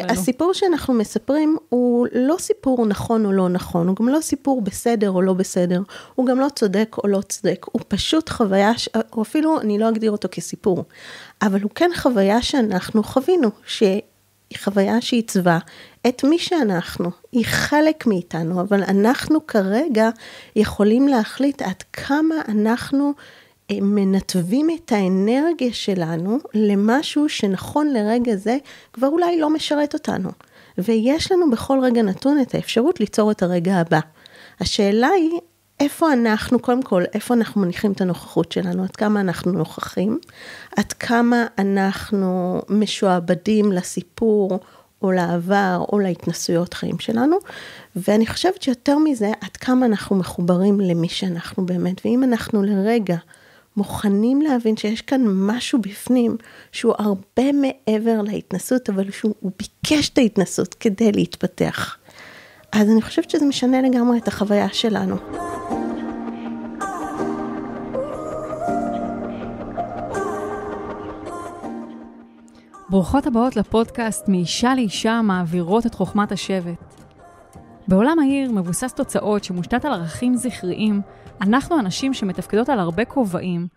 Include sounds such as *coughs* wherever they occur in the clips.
הסיפור שאנחנו מספרים הוא לא סיפור נכון או לא נכון, הוא גם לא סיפור בסדר או לא בסדר, הוא גם לא צודק או לא צודק, הוא פשוט חוויה, או אפילו אני לא אגדיר אותו כסיפור, אבל הוא כן חוויה שאנחנו חווינו, שהיא חוויה שעיצבה את מי שאנחנו, היא חלק מאיתנו, אבל אנחנו כרגע יכולים להחליט עד כמה אנחנו מנתבים את האנרגיה שלנו למשהו שנכון לרגע זה כבר אולי לא משרת אותנו. ויש לנו בכל רגע נתון את האפשרות ליצור את הרגע הבא. השאלה היא, איפה אנחנו, קודם כל, איפה אנחנו מניחים את הנוכחות שלנו, עד כמה אנחנו נוכחים, עד כמה אנחנו משועבדים לסיפור או לעבר או להתנסויות חיים שלנו, ואני חושבת שיותר מזה, עד כמה אנחנו מחוברים למי שאנחנו באמת, ואם אנחנו לרגע מוכנים להבין שיש כאן משהו בפנים שהוא הרבה מעבר להתנסות, אבל שהוא ביקש את ההתנסות כדי להתפתח. אז אני חושבת שזה משנה לגמרי את החוויה שלנו. ברוכות הבאות לפודקאסט מאישה לאישה מעבירות את חוכמת השבט. בעולם העיר מבוסס תוצאות שמושתת על ערכים זכריים, אנחנו אנשים שמתפקדות על הרבה כובעים,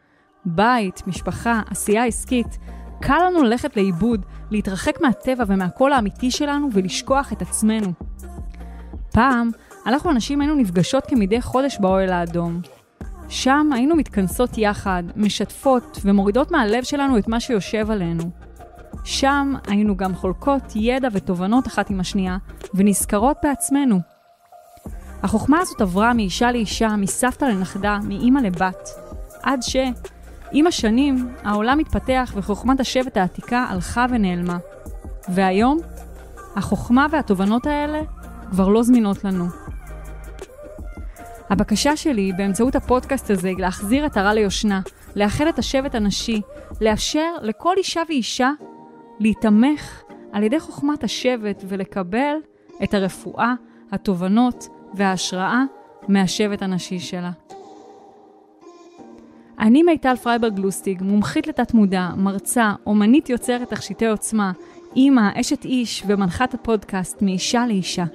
בית, משפחה, עשייה עסקית. קל לנו ללכת לאיבוד, להתרחק מהטבע ומהקול האמיתי שלנו ולשכוח את עצמנו. פעם, אנחנו אנשים היינו נפגשות כמדי חודש באוהל האדום. שם היינו מתכנסות יחד, משתפות ומורידות מהלב שלנו את מה שיושב עלינו. שם היינו גם חולקות ידע ותובנות אחת עם השנייה, ונזכרות בעצמנו. החוכמה הזאת עברה מאישה לאישה, מסבתא לנכדה, מאימא לבת, עד ש... עם השנים, העולם התפתח וחוכמת השבט העתיקה הלכה ונעלמה. והיום, החוכמה והתובנות האלה כבר לא זמינות לנו. הבקשה שלי באמצעות הפודקאסט הזה היא להחזיר עטרה ליושנה, לאחד את השבט הנשי, לאפשר לכל אישה ואישה להיתמך על ידי חוכמת השבט ולקבל את הרפואה, התובנות וההשראה מהשבט הנשי שלה. אני מיטל פרייברג לוסטיג, מומחית לתת מודע, מרצה, אומנית יוצרת תכשיטי עוצמה, אימא, אשת איש ומנחת הפודקאסט מאישה לאישה.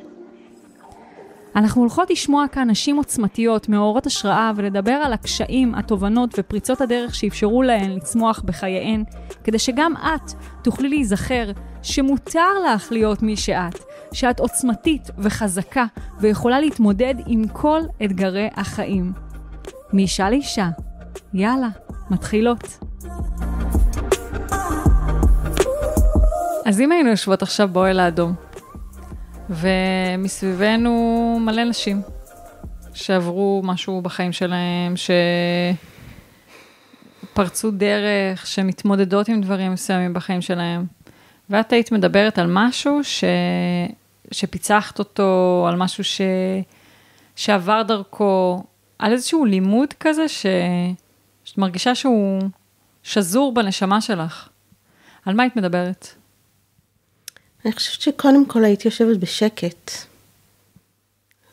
אנחנו הולכות לשמוע כאן נשים עוצמתיות, מאורות השראה, ולדבר על הקשיים, התובנות ופריצות הדרך שאפשרו להן לצמוח בחייהן, כדי שגם את תוכלי להיזכר שמותר לך להיות מי שאת, שאת עוצמתית וחזקה ויכולה להתמודד עם כל אתגרי החיים. מאישה לאישה, יאללה, מתחילות. אז אם היינו יושבות עכשיו באוהל האדום, ומסביבנו מלא נשים שעברו משהו בחיים שלהם, שפרצו דרך, שמתמודדות עם דברים מסוימים בחיים שלהם, ואת היית מדברת על משהו ש... שפיצחת אותו, על משהו ש... שעבר דרכו, על איזשהו לימוד כזה ש... שאת מרגישה שהוא שזור בנשמה שלך. על מה היית מדברת? אני חושבת שקודם כל הייתי יושבת בשקט.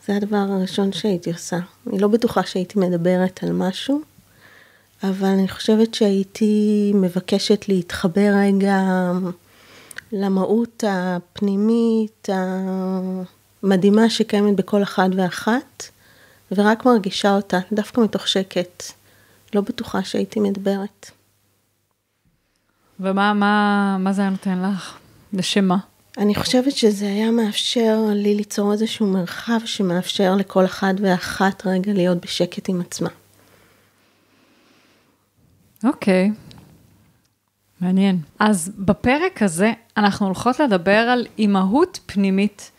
זה הדבר הראשון שהייתי עושה. אני לא בטוחה שהייתי מדברת על משהו, אבל אני חושבת שהייתי מבקשת להתחבר רגע למהות הפנימית המדהימה שקיימת בכל אחד ואחת, ורק מרגישה אותה, דווקא מתוך שקט. לא בטוחה שהייתי מדברת. ומה מה, מה זה היה נותן לך? לשם מה? אני חושבת שזה היה מאפשר לי ליצור איזשהו מרחב שמאפשר לכל אחד ואחת רגע להיות בשקט עם עצמה. אוקיי, מעניין. אז בפרק הזה אנחנו הולכות לדבר על אימהות פנימית,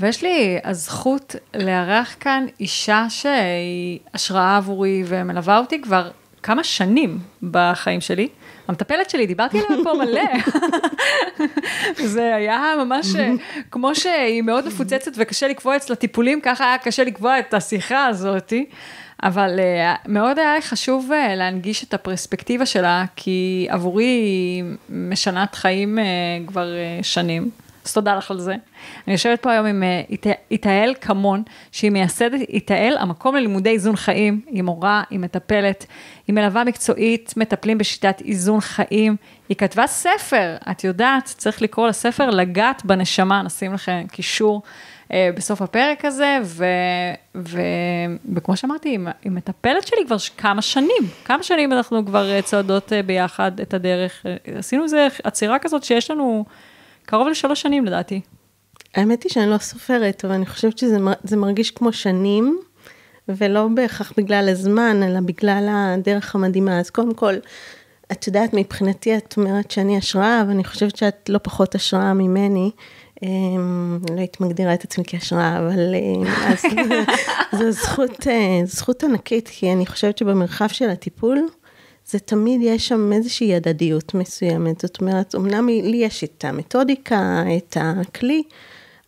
ויש לי הזכות לארח כאן אישה שהיא השראה עבורי ומלווה אותי כבר כמה שנים בחיים שלי. המטפלת שלי, דיברתי עליה פה מלא. *laughs* זה היה ממש כמו שהיא מאוד מפוצצת וקשה לקבוע אצלה טיפולים, ככה היה קשה לקבוע את השיחה הזאתי. אבל uh, מאוד היה חשוב uh, להנגיש את הפרספקטיבה שלה, כי עבורי היא משנת חיים uh, כבר uh, שנים. אז תודה לך על זה. אני יושבת פה היום עם איתאל כמון, שהיא מייסדת איתאל, המקום ללימודי איזון חיים, היא מורה, היא מטפלת, היא מלווה מקצועית, מטפלים בשיטת איזון חיים, היא כתבה ספר, את יודעת, צריך לקרוא לספר לגעת בנשמה, נשים לכם קישור בסוף הפרק הזה, ו, ו, וכמו שאמרתי, היא, מטפלת שלי כבר כמה שנים, כמה שנים אנחנו כבר אה, צועדות אה, ביחד את הדרך. אה, עשינו איזה עצירה כזאת שיש לנו קרוב לשלוש שנים לדעתי. האמת היא שאני לא סופרת, אבל אני חושבת שזה מרגיש כמו שנים, ולא בהכרח בגלל הזמן, אלא בגלל הדרך המדהימה. אז קודם כל, את יודעת, מבחינתי את אומרת שאני השראה, ואני חושבת שאת לא פחות השראה ממני. אמ, לא הייתי מגדירה את עצמי כהשראה, אבל אה, *laughs* זו זכות, אה, זכות ענקית, כי אני חושבת שבמרחב של הטיפול, זה תמיד יש שם איזושהי הדדיות מסוימת. זאת אומרת, אמנם לי יש את המתודיקה, את הכלי,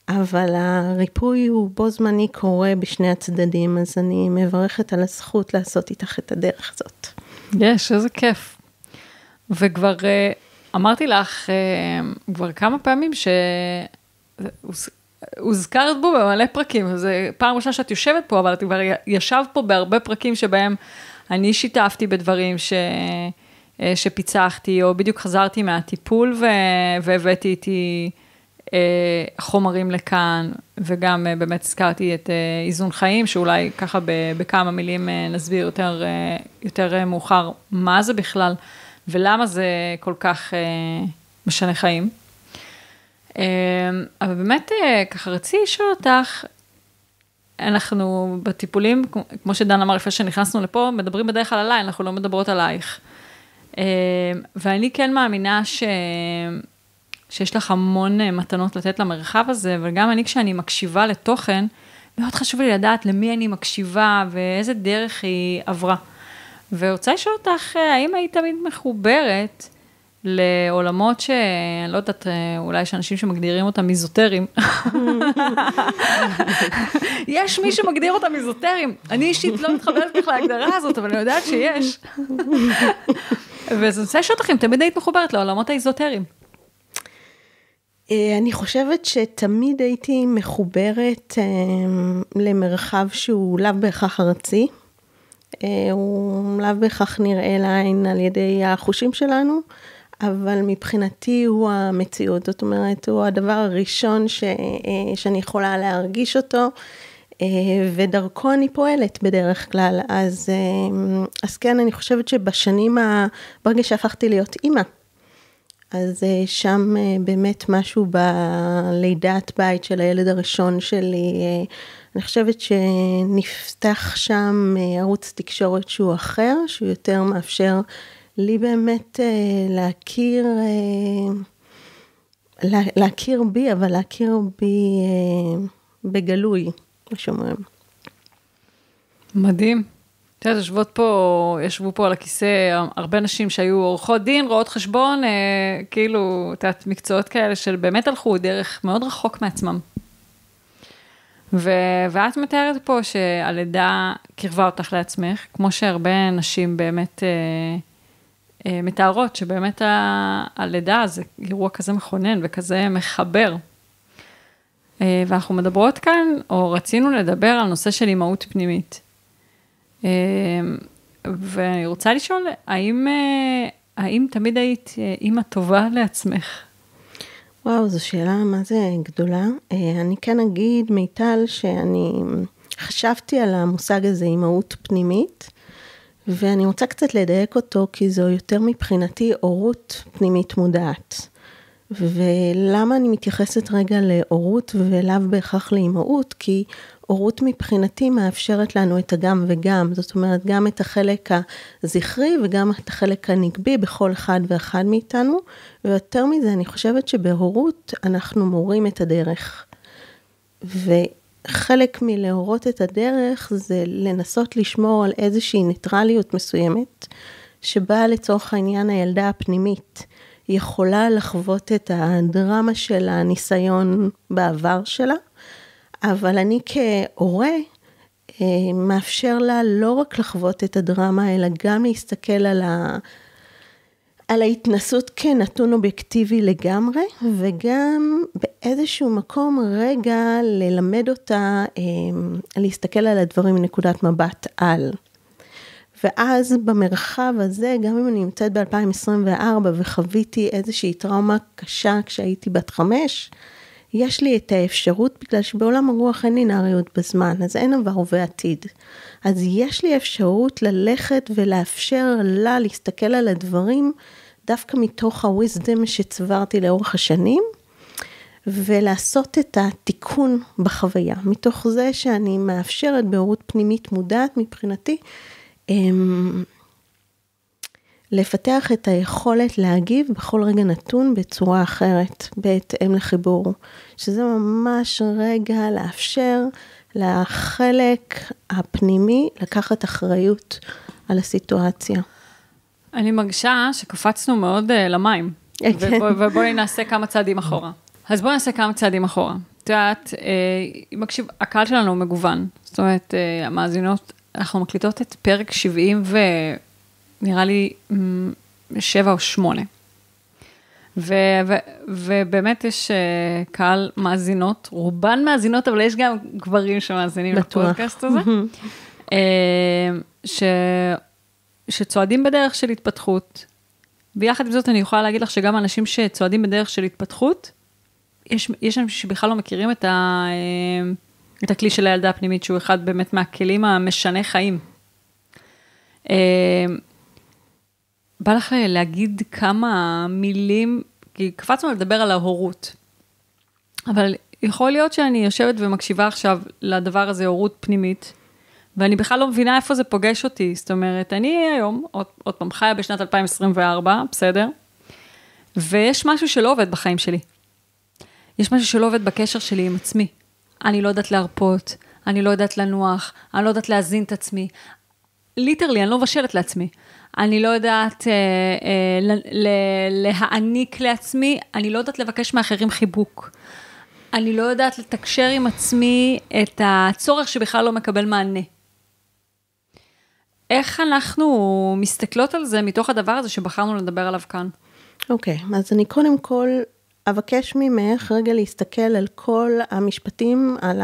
אבל הריפוי הוא בו זמני קורה בשני הצדדים, אז אני מברכת על הזכות לעשות איתך את הדרך הזאת. יש, איזה כיף. וכבר אה, אמרתי לך כבר כמה פעמים ש... הוזכרת בו במלא פרקים, זה פעם ראשונה שאת יושבת פה, אבל את כבר ישבת פה בהרבה פרקים שבהם אני שיתפתי בדברים ש... אה, שפיצחתי, או בדיוק חזרתי מהטיפול ו... והבאתי איתי אה, חומרים לכאן, וגם אה, באמת הזכרתי את איזון חיים, שאולי ככה בכמה מילים נסביר יותר, יותר מאוחר מה זה בכלל, ולמה זה כל כך משנה חיים. אמ, אבל באמת, אה, ככה רציתי לשאול אותך, אנחנו בטיפולים, כמו שדן אמר לפני שנכנסנו לפה, מדברים בדרך כלל עליי, אנחנו לא מדברות עלייך. אמ, ואני כן מאמינה ש... שיש לך המון אה, מתנות לתת למרחב הזה, וגם אני כשאני מקשיבה לתוכן, מאוד חשוב לי לדעת למי אני מקשיבה ואיזה דרך היא עברה. ורוצה לשאול אותך, אה, האם היית תמיד מחוברת לעולמות שאני לא יודעת, אולי יש אנשים שמגדירים אותם מיזוטרים. יש מי שמגדיר אותם מיזוטרים. אני אישית לא מתחברת בכלל להגדרה הזאת, אבל אני יודעת שיש. וזה נושא שאותכם, תמיד היית מחוברת לעולמות האיזוטריים. אה, אני חושבת שתמיד הייתי מחוברת אה, למרחב שהוא לאו בהכרח ארצי. אה, הוא לאו בהכרח נראה לעין על ידי החושים שלנו. אבל מבחינתי הוא המציאות, זאת אומרת, הוא הדבר הראשון ש, אה, שאני יכולה להרגיש אותו, אה, ודרכו אני פועלת בדרך כלל. אז, אה, אז כן, אני חושבת שבשנים, ה... ברגע שהפכתי להיות אימא, אז שם באמת משהו בלידת בית של הילד הראשון שלי, אני חושבת שנפתח שם ערוץ תקשורת שהוא אחר, שהוא יותר מאפשר לי באמת אה, להכיר, אה, לה, להכיר בי, אבל להכיר בי אה, בגלוי, מה שאומרים. מדהים. את יודעת, יושבות פה, ישבו פה על הכיסא הרבה נשים שהיו עורכות דין, רואות חשבון, אה, כאילו, את יודעת, מקצועות כאלה של באמת הלכו דרך מאוד רחוק מעצמם. ו- ואת מתארת פה שהלידה קירבה אותך לעצמך, כמו שהרבה נשים באמת אה, מתארות שבאמת ה- הלידה זה אירוע כזה מכונן וכזה מחבר. אה, ואנחנו מדברות כאן, או רצינו לדבר על נושא של אימהות פנימית. אה, ואני רוצה לשאול, האם, האם תמיד היית אימא טובה לעצמך? וואו, זו שאלה מה זה גדולה. אני כן אגיד, מיטל, שאני חשבתי על המושג הזה, אימהות פנימית. ואני רוצה קצת לדייק אותו, כי זו יותר מבחינתי הורות פנימית מודעת. ולמה אני מתייחסת רגע להורות ולאו בהכרח לאימהות? כי הורות מבחינתי מאפשרת לנו את הגם וגם, זאת אומרת, גם את החלק הזכרי וגם את החלק הנגבי בכל אחד ואחד מאיתנו, ויותר מזה, אני חושבת שבהורות אנחנו מורים את הדרך. ו... חלק מלהורות את הדרך זה לנסות לשמור על איזושהי ניטרליות מסוימת, שבה לצורך העניין הילדה הפנימית יכולה לחוות את הדרמה של הניסיון בעבר שלה, אבל אני כהורה אה, מאפשר לה לא רק לחוות את הדרמה, אלא גם להסתכל על ה... על ההתנסות כנתון אובייקטיבי לגמרי, וגם באיזשהו מקום רגע ללמד אותה אה, להסתכל על הדברים מנקודת מבט על. ואז במרחב הזה, גם אם אני נמצאת ב-2024 וחוויתי איזושהי טראומה קשה כשהייתי בת חמש, יש לי את האפשרות, בגלל שבעולם הרוח אין לינאריות בזמן, אז אין עבר ועתיד. אז יש לי אפשרות ללכת ולאפשר לה להסתכל על הדברים דווקא מתוך ה-wisdom שצברתי לאורך השנים, ולעשות את התיקון בחוויה, מתוך זה שאני מאפשרת בהורות פנימית מודעת מבחינתי, אמ, לפתח את היכולת להגיב בכל רגע נתון בצורה אחרת, בהתאם לחיבור, שזה ממש רגע לאפשר לחלק הפנימי לקחת אחריות על הסיטואציה. אני מרגישה שקפצנו מאוד uh, למים, כן. ובוא, ובואי נעשה כמה צעדים אחורה. אז בואי נעשה כמה צעדים אחורה. את יודעת, אה, מקשיב, הקהל שלנו הוא מגוון. זאת אומרת, אה, המאזינות, אנחנו מקליטות את פרק 70 ונראה לי מ, שבע או שמונה. ו, ו, ובאמת יש uh, קהל מאזינות, רובן מאזינות, אבל יש גם גברים שמאזינים. לפודקאסט הזה, uh, ש, שצועדים בדרך של התפתחות. ויחד עם זאת אני יכולה להגיד לך שגם אנשים שצועדים בדרך של התפתחות, יש, יש אנשים שבכלל לא מכירים את, ה, אה, את הכלי של הילדה הפנימית, שהוא אחד באמת מהכלים המשנה חיים. אה, בא לך להגיד כמה מילים, כי קפצנו לדבר על ההורות, אבל יכול להיות שאני יושבת ומקשיבה עכשיו לדבר הזה, הורות פנימית, ואני בכלל לא מבינה איפה זה פוגש אותי. זאת אומרת, אני היום, עוד, עוד פעם, חיה בשנת 2024, בסדר? ויש משהו שלא עובד בחיים שלי. יש משהו שלא עובד בקשר שלי עם עצמי. אני לא יודעת להרפות, אני לא יודעת לנוח, אני לא יודעת להזין את עצמי. ליטרלי, אני לא מבשלת לעצמי. אני לא יודעת אה, אה, ל- ל- להעניק לעצמי, אני לא יודעת לבקש מאחרים חיבוק. אני לא יודעת לתקשר עם עצמי את הצורך שבכלל לא מקבל מענה. איך אנחנו מסתכלות על זה מתוך הדבר הזה שבחרנו לדבר עליו כאן? אוקיי, okay, אז אני קודם כל אבקש ממך רגע להסתכל על כל המשפטים, על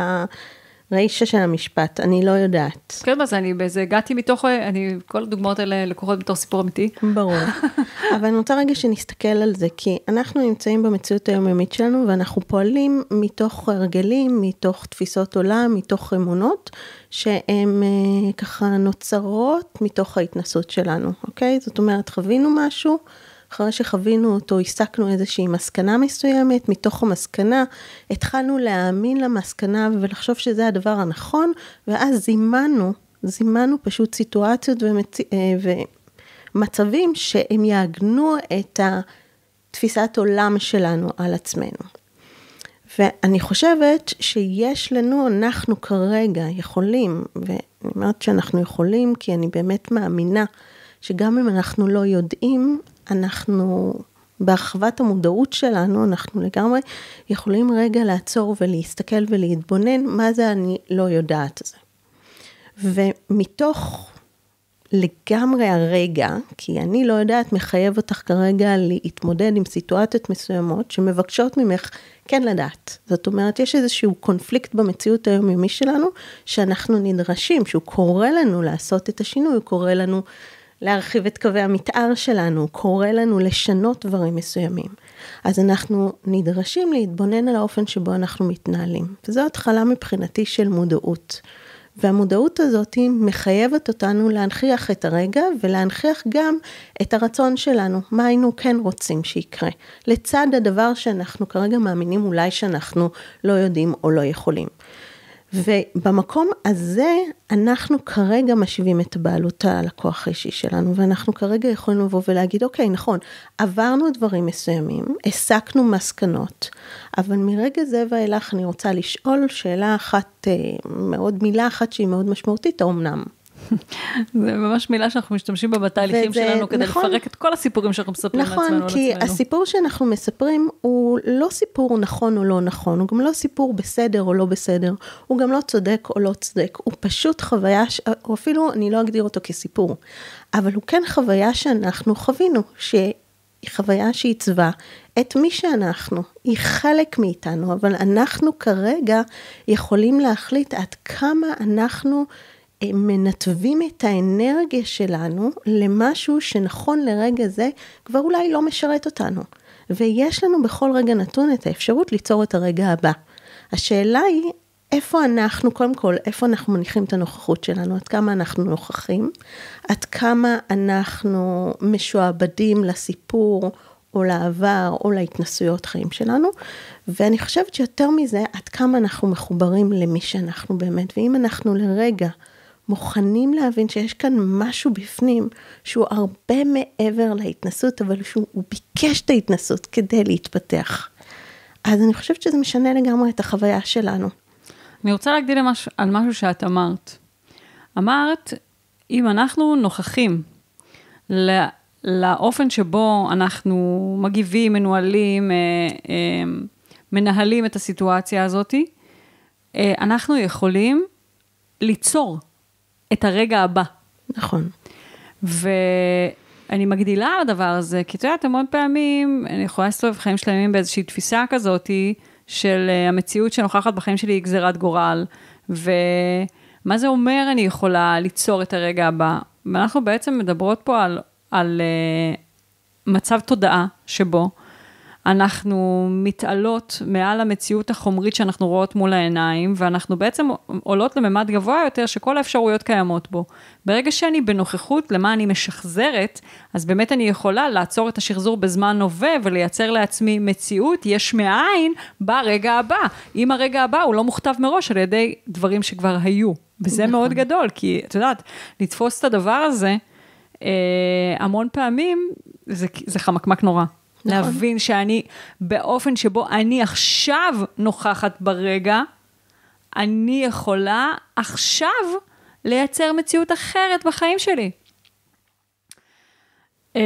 הרישה של המשפט, אני לא יודעת. כן, אז אני באיזה, הגעתי מתוך, אני, כל הדוגמאות האלה לקוחות בתור סיפור אמיתי. ברור. *laughs* אבל אני רוצה רגע שנסתכל על זה, כי אנחנו נמצאים במציאות היומיומית שלנו, ואנחנו פועלים מתוך הרגלים, מתוך תפיסות עולם, מתוך אמונות, שהן אה, ככה נוצרות מתוך ההתנסות שלנו, אוקיי? זאת אומרת, חווינו משהו. אחרי שחווינו אותו, הסקנו איזושהי מסקנה מסוימת, מתוך המסקנה התחלנו להאמין למסקנה ולחשוב שזה הדבר הנכון, ואז זימנו, זימנו פשוט סיטואציות ומצ... ומצבים שהם יעגנו את התפיסת עולם שלנו על עצמנו. ואני חושבת שיש לנו, אנחנו כרגע יכולים, ואני אומרת שאנחנו יכולים כי אני באמת מאמינה שגם אם אנחנו לא יודעים, אנחנו, בהרחבת המודעות שלנו, אנחנו לגמרי יכולים רגע לעצור ולהסתכל ולהתבונן מה זה אני לא יודעת זה. ומתוך לגמרי הרגע, כי אני לא יודעת, מחייב אותך כרגע להתמודד עם סיטואציות מסוימות שמבקשות ממך כן לדעת. זאת אומרת, יש איזשהו קונפליקט במציאות היומיומי שלנו, שאנחנו נדרשים, שהוא קורא לנו לעשות את השינוי, הוא קורא לנו להרחיב את קווי המתאר שלנו, קורא לנו לשנות דברים מסוימים. אז אנחנו נדרשים להתבונן על האופן שבו אנחנו מתנהלים. וזו התחלה מבחינתי של מודעות. והמודעות הזאת מחייבת אותנו להנכיח את הרגע ולהנכיח גם את הרצון שלנו, מה היינו כן רוצים שיקרה, לצד הדבר שאנחנו כרגע מאמינים אולי שאנחנו לא יודעים או לא יכולים. ובמקום הזה, אנחנו כרגע משיבים את הבעלות על הכוח האישי שלנו, ואנחנו כרגע יכולים לבוא ולהגיד, אוקיי, נכון, עברנו דברים מסוימים, הסקנו מסקנות, אבל מרגע זה ואילך אני רוצה לשאול שאלה אחת, אה, מאוד מילה אחת שהיא מאוד משמעותית, האומנם. *laughs* זה ממש מילה שאנחנו משתמשים בה בתהליכים וזה, שלנו, כדי נכון, לפרק את כל הסיפורים שאנחנו מספרים נכון, לעצמנו. נכון, כי הסיפור שאנחנו מספרים הוא לא סיפור נכון או לא נכון, הוא גם לא סיפור בסדר או לא בסדר, הוא גם לא צודק או לא צודק, הוא פשוט חוויה, או אפילו אני לא אגדיר אותו כסיפור, אבל הוא כן חוויה שאנחנו חווינו, שהיא חוויה שעיצבה את מי שאנחנו, היא חלק מאיתנו, אבל אנחנו כרגע יכולים להחליט עד כמה אנחנו מנתבים את האנרגיה שלנו למשהו שנכון לרגע זה כבר אולי לא משרת אותנו. ויש לנו בכל רגע נתון את האפשרות ליצור את הרגע הבא. השאלה היא, איפה אנחנו, קודם כל, איפה אנחנו מניחים את הנוכחות שלנו, עד כמה אנחנו נוכחים, עד כמה אנחנו משועבדים לסיפור או לעבר או להתנסויות חיים שלנו, ואני חושבת שיותר מזה, עד כמה אנחנו מחוברים למי שאנחנו באמת, ואם אנחנו לרגע מוכנים להבין שיש כאן משהו בפנים שהוא הרבה מעבר להתנסות, אבל שהוא ביקש את ההתנסות כדי להתפתח. אז אני חושבת שזה משנה לגמרי את החוויה שלנו. אני רוצה להגדיל למש... על משהו שאת אמרת. אמרת, אם אנחנו נוכחים לא... לאופן שבו אנחנו מגיבים, מנוהלים, אה, אה, מנהלים את הסיטואציה הזאת, אה, אנחנו יכולים ליצור את הרגע הבא. נכון. ואני מגדילה על הדבר הזה, כי את יודעת, המון פעמים אני יכולה להסתובב חיים שלמים באיזושהי תפיסה כזאת של אה, המציאות שנוכחת בחיים שלי היא גזירת גורל, ומה זה אומר אני יכולה ליצור את הרגע הבא? ואנחנו בעצם מדברות פה על, על uh, מצב תודעה שבו אנחנו מתעלות מעל המציאות החומרית שאנחנו רואות מול העיניים, ואנחנו בעצם עולות לממד גבוה יותר שכל האפשרויות קיימות בו. ברגע שאני בנוכחות למה אני משחזרת, אז באמת אני יכולה לעצור את השחזור בזמן הווה ולייצר לעצמי מציאות יש מאין ברגע הבא. אם הרגע הבא הוא לא מוכתב מראש על ידי דברים שכבר היו. וזה נכון. מאוד גדול, כי את יודעת, לתפוס את הדבר הזה, אה, המון פעמים זה, זה חמקמק נורא. נכון. להבין שאני, באופן שבו אני עכשיו נוכחת ברגע, אני יכולה עכשיו לייצר מציאות אחרת בחיים שלי. אמ,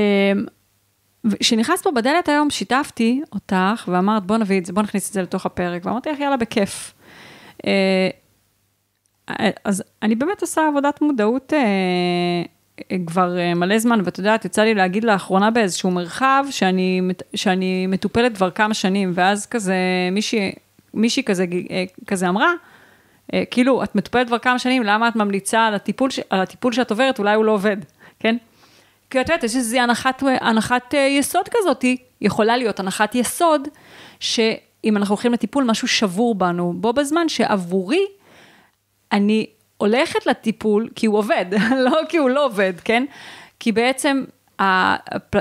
כשנכנסת פה בדלת היום, שיתפתי אותך ואמרת, בוא נביא את זה, בוא נכניס את זה לתוך הפרק, ואמרתי לך, יאללה, בכיף. אה, אז אני באמת עושה עבודת מודעות אה, כבר אה, מלא זמן, ואת יודעת, יצא לי להגיד לאחרונה באיזשהו מרחב, שאני, שאני מטופלת כבר כמה שנים, ואז כזה מישהי, מישהי כזה, אה, כזה אמרה, אה, כאילו, את מטופלת כבר כמה שנים, למה את ממליצה על הטיפול, על הטיפול שאת עוברת, אולי הוא לא עובד, כן? כי את יודעת, יש איזו הנחת, הנחת יסוד כזאת, יכולה להיות הנחת יסוד, שאם אנחנו הולכים לטיפול, משהו שבור בנו, בו בזמן שעבורי, אני הולכת לטיפול כי הוא עובד, *laughs* לא כי הוא לא עובד, כן? כי בעצם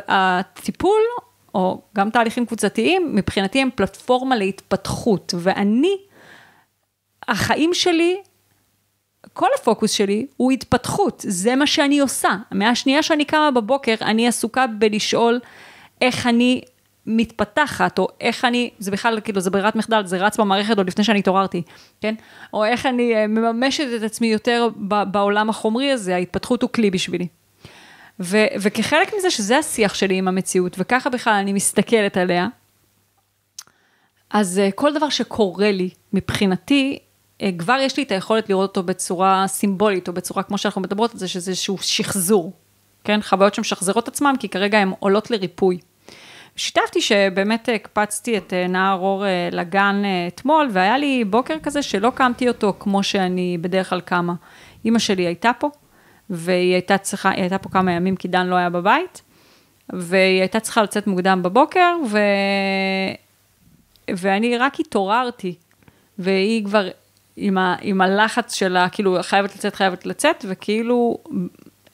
הטיפול, או גם תהליכים קבוצתיים, מבחינתי הם פלטפורמה להתפתחות, ואני, החיים שלי, כל הפוקוס שלי הוא התפתחות, זה מה שאני עושה. מהשנייה שאני קמה בבוקר, אני עסוקה בלשאול איך אני מתפתחת, או איך אני, זה בכלל, כאילו, זה ברירת מחדל, זה רץ במערכת עוד לפני שאני התעוררתי, כן? או איך אני אה, מממשת את עצמי יותר בעולם החומרי הזה, ההתפתחות הוא כלי בשבילי. ו, וכחלק מזה שזה השיח שלי עם המציאות, וככה בכלל אני מסתכלת עליה, אז אה, כל דבר שקורה לי, מבחינתי, אה, כבר יש לי את היכולת לראות אותו בצורה סימבולית, או בצורה כמו שאנחנו מדברות על זה, שזה איזשהו שחזור, כן? חוויות שמשחזרות עצמם, כי כרגע הן עולות לריפוי. שיתפתי שבאמת הקפצתי את אה, נער אור אה, לגן אה, אתמול, והיה לי בוקר כזה שלא קמתי אותו כמו שאני בדרך כלל קמה. אימא שלי הייתה פה, והיא הייתה צריכה, היא הייתה פה כמה ימים כי דן לא היה בבית, והיא הייתה צריכה לצאת מוקדם בבוקר, ו... ואני רק התעוררתי, והיא כבר עם, ה... עם הלחץ שלה, כאילו, חייבת לצאת, חייבת לצאת, וכאילו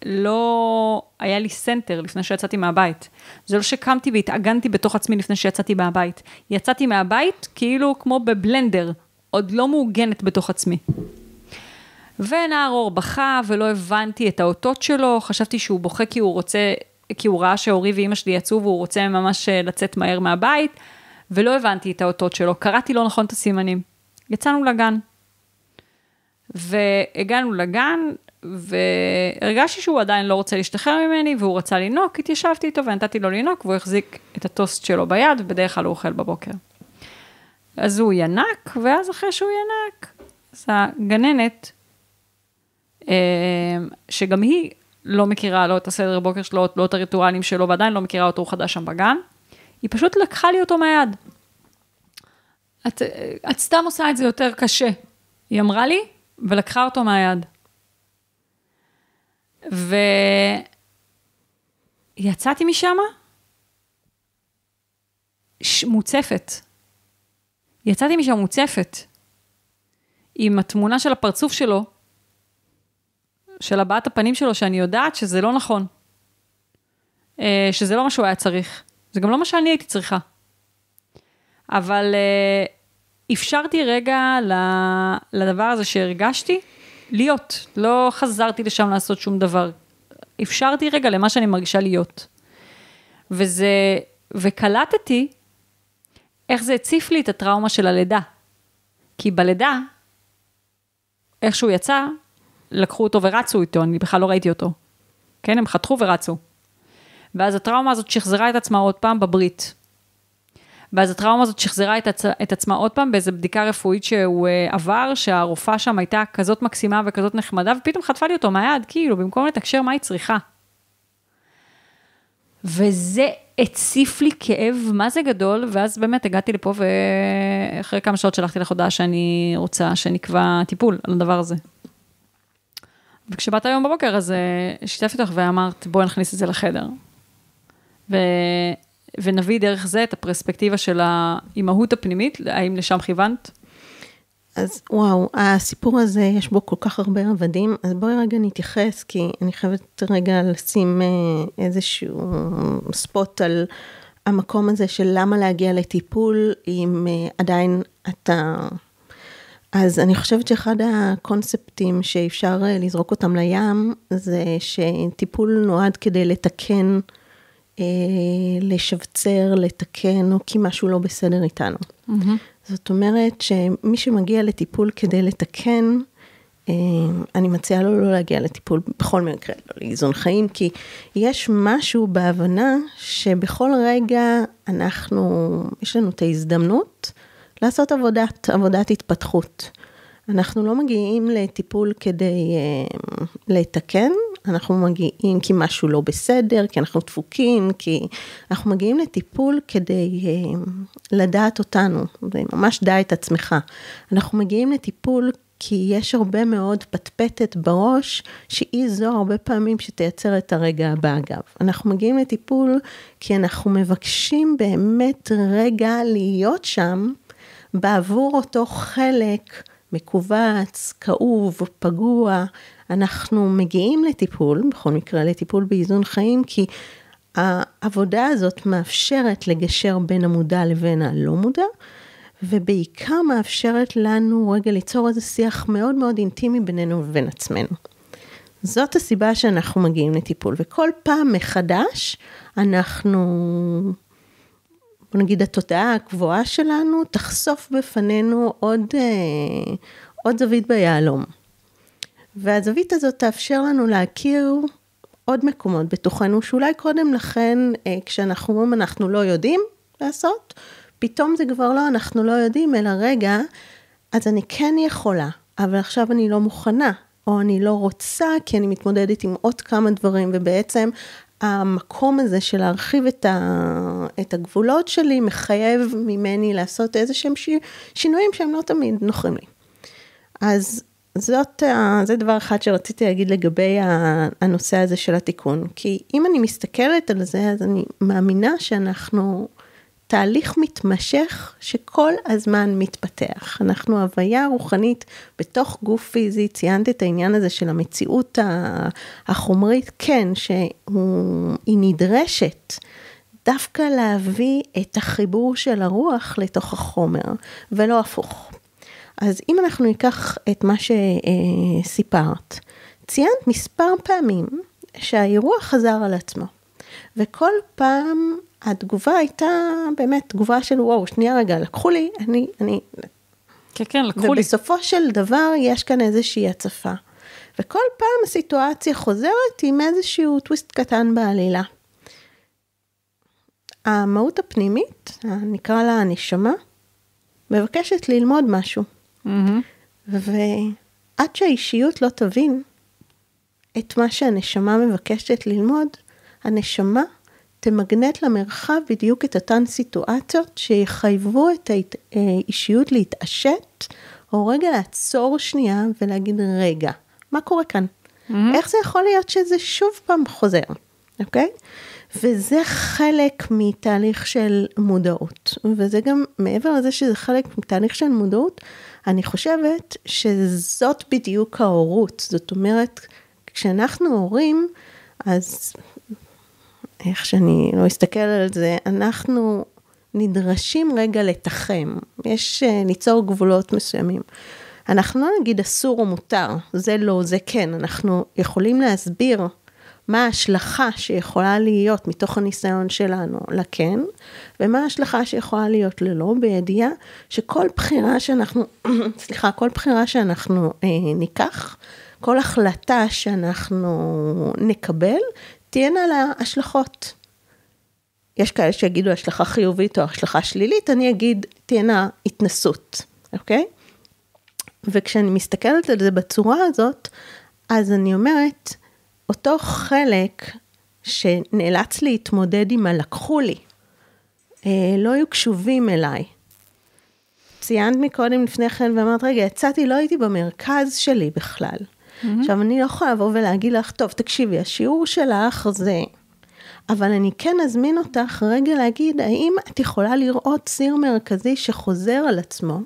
לא היה לי center לפני שיצאתי מהבית. זה לא שקמתי והתעגנתי בתוך עצמי לפני שיצאתי מהבית. יצאתי מהבית כאילו כמו בבלנדר, עוד לא מעוגנת בתוך עצמי. ונער אור בכה ולא הבנתי את האותות שלו, חשבתי שהוא בוכה כי הוא רוצה, כי הוא ראה שהורי ואימא שלי יצאו והוא רוצה ממש אה, לצאת מהר מהבית, ולא הבנתי את האותות שלו, קראתי לא נכון את הסימנים. יצאנו לגן. והגענו לגן, והרגשתי שהוא עדיין לא רוצה להשתחרר ממני, והוא רצה לנהוג, התיישבתי איתו ונתתי לו לנהוג, והוא החזיק את הטוסט שלו ביד, ובדרך כלל הוא אוכל בבוקר. אז הוא ינק, ואז אחרי שהוא ינק, אז הגננת, אה, שגם היא לא מכירה לא את הסדר בוקר שלו, לא את הריטואלים שלו, ועדיין לא מכירה אותו, הוא חדש שם בגן, היא פשוט לקחה לי אותו מהיד. את, את סתם עושה את זה יותר קשה, היא אמרה לי, ולקחה אותו מהיד. ויצאתי משם ש... מוצפת. יצאתי משם מוצפת. עם התמונה של הפרצוף שלו, של הבעת הפנים שלו, שאני יודעת שזה לא נכון. אה, שזה לא מה שהוא היה צריך. זה גם לא מה שאני הייתי צריכה. אבל אה, אפשרתי רגע לדבר הזה שהרגשתי להיות. לא חזרתי לשם לעשות שום דבר. אפשרתי רגע למה שאני מרגישה להיות. וזה, וקלטתי איך זה הציף לי את הטראומה של הלידה. כי בלידה, איך שהוא יצא, לקחו אותו ורצו איתו, אני בכלל לא ראיתי אותו. כן, הם חתכו ורצו. ואז הטראומה הזאת שחזרה את עצמה עוד פעם בברית. ואז הטראומה הזאת שחזרה את, עצ... את עצמה עוד פעם באיזו בדיקה רפואית שהוא uh, עבר, שהרופאה שם הייתה כזאת מקסימה וכזאת נחמדה, ופתאום חטפה לי אותו מהיד, כאילו, במקום לתקשר מה היא צריכה. וזה הציף לי כאב, מה זה גדול, ואז באמת הגעתי לפה, ואחרי כמה שעות שלחתי לך הודעה שאני רוצה שנקבע טיפול על הדבר הזה. וכשבאת היום בבוקר, אז uh, שיתפתי אותך ואמרת, בואי נכניס את זה לחדר. ו... ונביא דרך זה את הפרספקטיבה של האימהות הפנימית, האם לשם כיוונת? אז וואו, הסיפור הזה, יש בו כל כך הרבה רבדים, אז בואי רגע נתייחס, כי אני חייבת רגע לשים אה, איזשהו ספוט על המקום הזה של למה להגיע לטיפול, אם אה, עדיין אתה... אז אני חושבת שאחד הקונספטים שאפשר אה, לזרוק אותם לים, זה שטיפול נועד כדי לתקן לשבצר, לתקן, או כי משהו לא בסדר איתנו. Mm-hmm. זאת אומרת שמי שמגיע לטיפול כדי לתקן, אה, אני מציעה לו לא להגיע לטיפול בכל מקרה, לא לאיזון חיים, כי יש משהו בהבנה שבכל רגע אנחנו, יש לנו את ההזדמנות לעשות עבודת, עבודת התפתחות. אנחנו לא מגיעים לטיפול כדי uh, לתקן, אנחנו מגיעים כי משהו לא בסדר, כי אנחנו דפוקים, כי אנחנו מגיעים לטיפול כדי uh, לדעת אותנו, וממש דע את עצמך. אנחנו מגיעים לטיפול כי יש הרבה מאוד פטפטת בראש, שהיא זו הרבה פעמים שתייצר את הרגע הבא אגב. אנחנו מגיעים לטיפול כי אנחנו מבקשים באמת רגע להיות שם בעבור אותו חלק. מכווץ, כאוב, פגוע, אנחנו מגיעים לטיפול, בכל מקרה לטיפול באיזון חיים, כי העבודה הזאת מאפשרת לגשר בין המודע לבין הלא מודע, ובעיקר מאפשרת לנו רגע ליצור איזה שיח מאוד מאוד אינטימי בינינו ובין עצמנו. זאת הסיבה שאנחנו מגיעים לטיפול, וכל פעם מחדש אנחנו בוא נגיד, התודעה הגבוהה שלנו תחשוף בפנינו עוד, אה, עוד זווית ביהלום. והזווית הזאת תאפשר לנו להכיר עוד מקומות בתוכנו, שאולי קודם לכן, אה, כשאנחנו אומרים אנחנו לא יודעים לעשות, פתאום זה כבר לא אנחנו לא יודעים, אלא רגע, אז אני כן יכולה, אבל עכשיו אני לא מוכנה, או אני לא רוצה, כי אני מתמודדת עם עוד כמה דברים, ובעצם המקום הזה של להרחיב את, ה, את הגבולות שלי מחייב ממני לעשות איזה שהם שינויים שהם לא תמיד נוחים לי. אז זאת, זה דבר אחד שרציתי להגיד לגבי הנושא הזה של התיקון. כי אם אני מסתכלת על זה, אז אני מאמינה שאנחנו תהליך מתמשך שכל הזמן מתפתח. אנחנו הוויה רוחנית בתוך גוף פיזי, ציינת את העניין הזה של המציאות החומרית, כן, שהיא נדרשת. דווקא להביא את החיבור של הרוח לתוך החומר, ולא הפוך. אז אם אנחנו ניקח את מה שסיפרת, ציינת מספר פעמים שהאירוע חזר על עצמו, וכל פעם התגובה הייתה באמת תגובה של וואו, שנייה רגע, לקחו לי, אני, אני... כן, כן, לקחו לי. ובסופו של דבר יש כאן איזושהי הצפה. וכל פעם הסיטואציה חוזרת עם איזשהו טוויסט קטן בעלילה. המהות הפנימית, נקרא לה הנשמה, מבקשת ללמוד משהו. Mm-hmm. ועד שהאישיות לא תבין את מה שהנשמה מבקשת ללמוד, הנשמה תמגנט למרחב בדיוק את אותן סיטואציות שיחייבו את האישיות להתעשת, או רגע לעצור שנייה ולהגיד, רגע, מה קורה כאן? Mm-hmm. איך זה יכול להיות שזה שוב פעם חוזר, אוקיי? וזה חלק מתהליך של מודעות, וזה גם מעבר לזה שזה חלק מתהליך של מודעות, אני חושבת שזאת בדיוק ההורות, זאת אומרת, כשאנחנו הורים, אז איך שאני לא אסתכל על זה, אנחנו נדרשים רגע לתחם, יש אה, ליצור גבולות מסוימים. אנחנו לא נגיד אסור או מותר, זה לא, זה כן, אנחנו יכולים להסביר מה ההשלכה שיכולה להיות מתוך הניסיון שלנו לכן, ומה ההשלכה שיכולה להיות ללא, בידיעה שכל בחירה שאנחנו, *coughs* סליחה, כל בחירה שאנחנו אה, ניקח, כל החלטה שאנחנו נקבל, תהיינה לה השלכות. יש כאלה שיגידו השלכה חיובית או השלכה שלילית, אני אגיד תהיינה התנסות, אוקיי? וכשאני מסתכלת על זה בצורה הזאת, אז אני אומרת, אותו חלק שנאלץ להתמודד עם הלקחו לי, אה, לא היו קשובים אליי. ציינת מקודם לפני כן ואמרת, רגע, יצאתי, לא הייתי במרכז שלי בכלל. Mm-hmm. עכשיו, אני לא יכולה לבוא ולהגיד לך, טוב, תקשיבי, השיעור שלך זה... אבל אני כן אזמין אותך רגע להגיד, האם את יכולה לראות ציר מרכזי שחוזר על עצמו,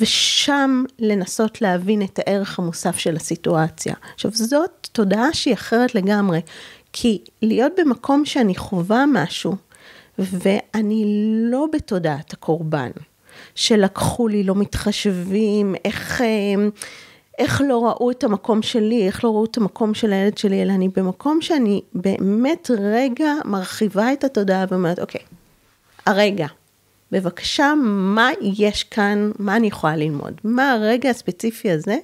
ושם לנסות להבין את הערך המוסף של הסיטואציה. עכשיו, זאת תודעה שהיא אחרת לגמרי, כי להיות במקום שאני חווה משהו, ואני לא בתודעת הקורבן, שלקחו לי, לא מתחשבים, איך... אה, איך לא ראו את המקום שלי, איך לא ראו את המקום של הילד שלי, אלא אני במקום שאני באמת רגע מרחיבה את התודעה ואומרת, אוקיי, הרגע, בבקשה, מה יש כאן, מה אני יכולה ללמוד? מה הרגע הספציפי הזה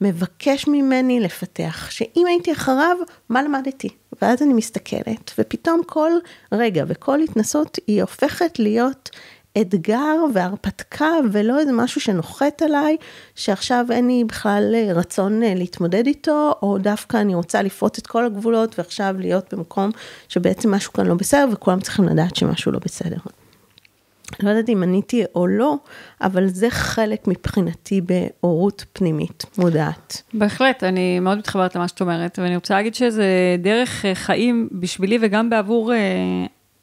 מבקש ממני לפתח? שאם הייתי אחריו, מה למדתי? ואז אני מסתכלת, ופתאום כל רגע וכל התנסות היא הופכת להיות אתגר והרפתקה ולא איזה משהו שנוחת עליי, שעכשיו אין לי בכלל רצון אה, להתמודד איתו, או דווקא אני רוצה לפרוט את כל הגבולות ועכשיו להיות במקום שבעצם משהו כאן לא בסדר וכולם צריכים לדעת שמשהו לא בסדר. לא יודעת אם עניתי או לא, אבל זה חלק מבחינתי בהורות פנימית, מודעת. בהחלט, אני מאוד מתחברת למה שאת אומרת, ואני רוצה להגיד שזה דרך אה, חיים בשבילי וגם בעבור אה,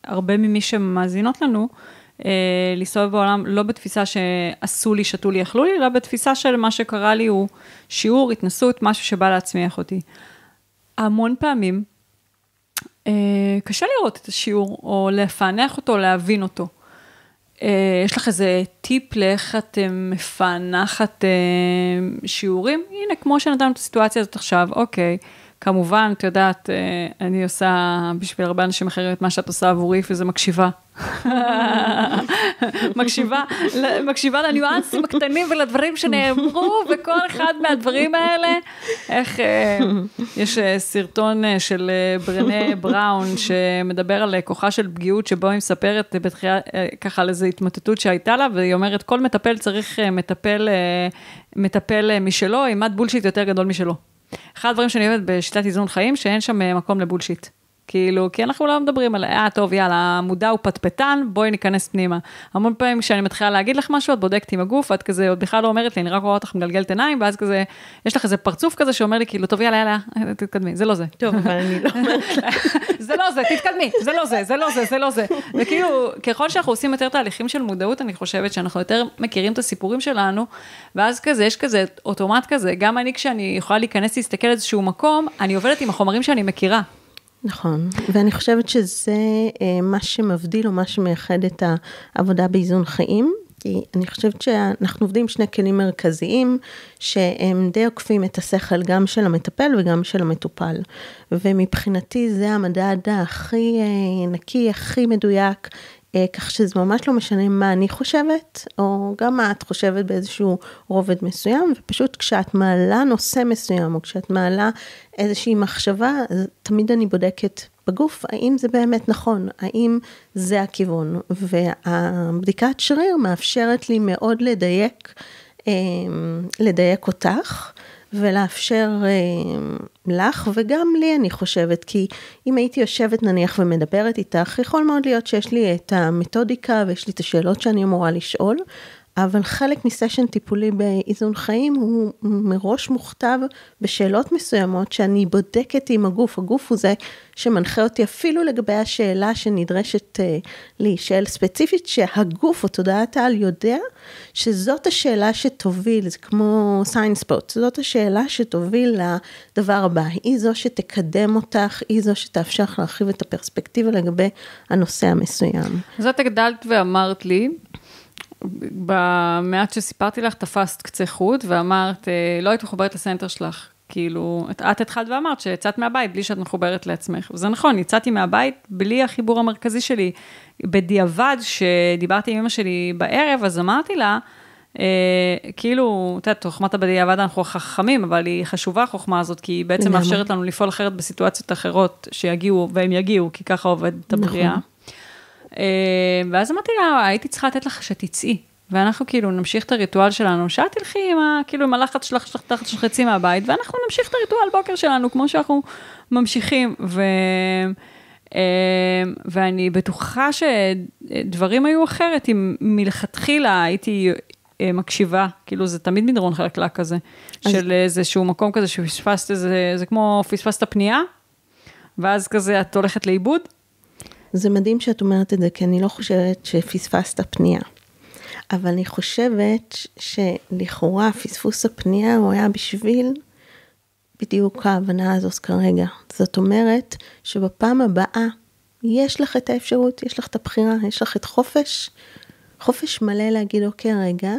הרבה ממי שמאזינות לנו, אה, להסתובב בעולם לא בתפיסה שעשו לי, שתו לי, אכלו לי, אלא בתפיסה של מה שקרה לי הוא שיעור, התנסות, משהו שבא להצמיח אותי. המון פעמים אה, קשה לראות את השיעור, או לפענח אותו, או להבין אותו. אה, יש לך איזה טיפ לאיך את מפענחת שיעורים? הנה, כמו שנתנו את הסיטואציה הזאת עכשיו, אוקיי. כמובן, את יודעת, אני עושה בשביל הרבה אנשים אחרים את מה שאת עושה עבורי, וזה מקשיבה. מקשיבה, מקשיבה לניואנסים הקטנים ולדברים שנאמרו, וכל אחד מהדברים האלה, איך אה, יש אה, סרטון אה, של ברנה בראון שמדבר על כוחה של פגיעות, שבו היא מספרת בתחילה ככה על איזו התמוטטות שהייתה לה, והיא אומרת, כל מטפל צריך מטפל, מטפל משלו, עם מד בולשיט יותר גדול משלו. אחד הדברים שאני אוהבת בשיטת איזון חיים, שאין שם מקום לבולשיט. כאילו, כי אנחנו לא מדברים על, אה, טוב, יאללה, המודע הוא פטפטן, בואי ניכנס פנימה. המון פעמים כשאני מתחילה להגיד לך משהו, את בודקת עם הגוף, את כזה עוד בכלל לא אומרת לי, אני רק רואה אותך מגלגלת עיניים, ואז כזה, יש לך איזה פרצוף כזה שאומר לי, כאילו, טוב, יאללה, יאללה, תתקדמי, זה לא זה. טוב, אבל אני לא *laughs* אומרת זה לא זה, תתקדמי, זה לא זה, זה לא זה, זה לא זה. וכאילו, ככל שאנחנו עושים יותר תהליכים של מודעות, אני חושבת שאנחנו יותר מכירים את הסיפורים שלנו, ואז כזה, יש כזה אוטומט כזה, גם אני כשאני יכולה להיכנס להסתכל איזשהו מקום, אני עובדת עם החומרים שאני מכירה. נכון, ואני חושבת שזה אה, מה שמבדיל או מה שמייחד את העבודה באיזון חיים, כי אני חושבת שאנחנו עובדים שני כלים מרכזיים, שהם די עוקפים את השכל גם של המטפל וגם של המטופל. ומבחינתי זה המדד הכי אה, נקי, הכי מדויק, כך שזה ממש לא משנה מה אני חושבת, או גם מה את חושבת באיזשהו רובד מסוים, ופשוט כשאת מעלה נושא מסוים, או כשאת מעלה איזושהי מחשבה, תמיד אני בודקת בגוף, האם זה באמת נכון, האם זה הכיוון. והבדיקת שריר מאפשרת לי מאוד לדייק, אה, לדייק אותך. ולאפשר אה, לך וגם לי, אני חושבת, כי אם הייתי יושבת נניח ומדברת איתך, יכול מאוד להיות שיש לי את המתודיקה ויש לי את השאלות שאני אמורה לשאול, אבל חלק מסשן טיפולי באיזון חיים הוא מראש מוכתב בשאלות מסוימות שאני בודקת עם הגוף. הגוף הוא זה שמנחה אותי אפילו לגבי השאלה שנדרשת uh, להישאל ספציפית, שהגוף או תודעת העל יודע שזאת השאלה שתוביל, זה כמו סיינספוט, זאת השאלה שתוביל לדבר הבא. היא זו שתקדם אותך, היא זו שתאפשר לך להרחיב את הפרספקטיבה לגבי הנושא המסוים. זאת הגדלת ואמרת לי, במעט שסיפרתי לך, תפסת קצה חוט ואמרת, אה, לא היית מחוברת לסנטר שלך. כאילו, את, את התחלת ואמרת שיצאת מהבית בלי שאת מחוברת לעצמך. וזה נכון, יצאתי מהבית בלי החיבור המרכזי שלי. בדיעבד, שדיברתי עם אמא שלי בערב, אז אמרתי לה, אה, כאילו, את יודעת, חוכמת הבדיעבד אנחנו חכמים, אבל היא חשובה החוכמה הזאת, כי היא בעצם מאפשרת לנו לפעול אחרת בסיטואציות אחרות שיגיעו, והם יגיעו, כי ככה עובדת הבריאה. נכון. אה, ואז אמרתי לה, הייתי צריכה לתת לך שתצאי, ואנחנו כאילו נמשיך את הריטואל שלנו, שאת תלכי עם ה... כאילו עם הלחץ שלך, שלך תחת שחצי מהבית, ואנחנו נמשיך את הריטואל בוקר שלנו, כמו שאנחנו ממשיכים. ו... אה, ואני בטוחה שדברים היו אחרת אם מלכתחילה הייתי אה, מקשיבה, כאילו זה תמיד מדרון חלקלק כזה, אז... של איזשהו מקום כזה שפספסת איזה, זה כמו פספסת פנייה, ואז כזה את הולכת לאיבוד, זה מדהים שאת אומרת את זה, כי אני לא חושבת שפספסת פנייה. אבל אני חושבת שלכאורה פספוס הפנייה הוא היה בשביל בדיוק ההבנה הזאת כרגע. זאת אומרת שבפעם הבאה יש לך את האפשרות, יש לך את הבחירה, יש לך את חופש, חופש מלא להגיד, אוקיי, רגע,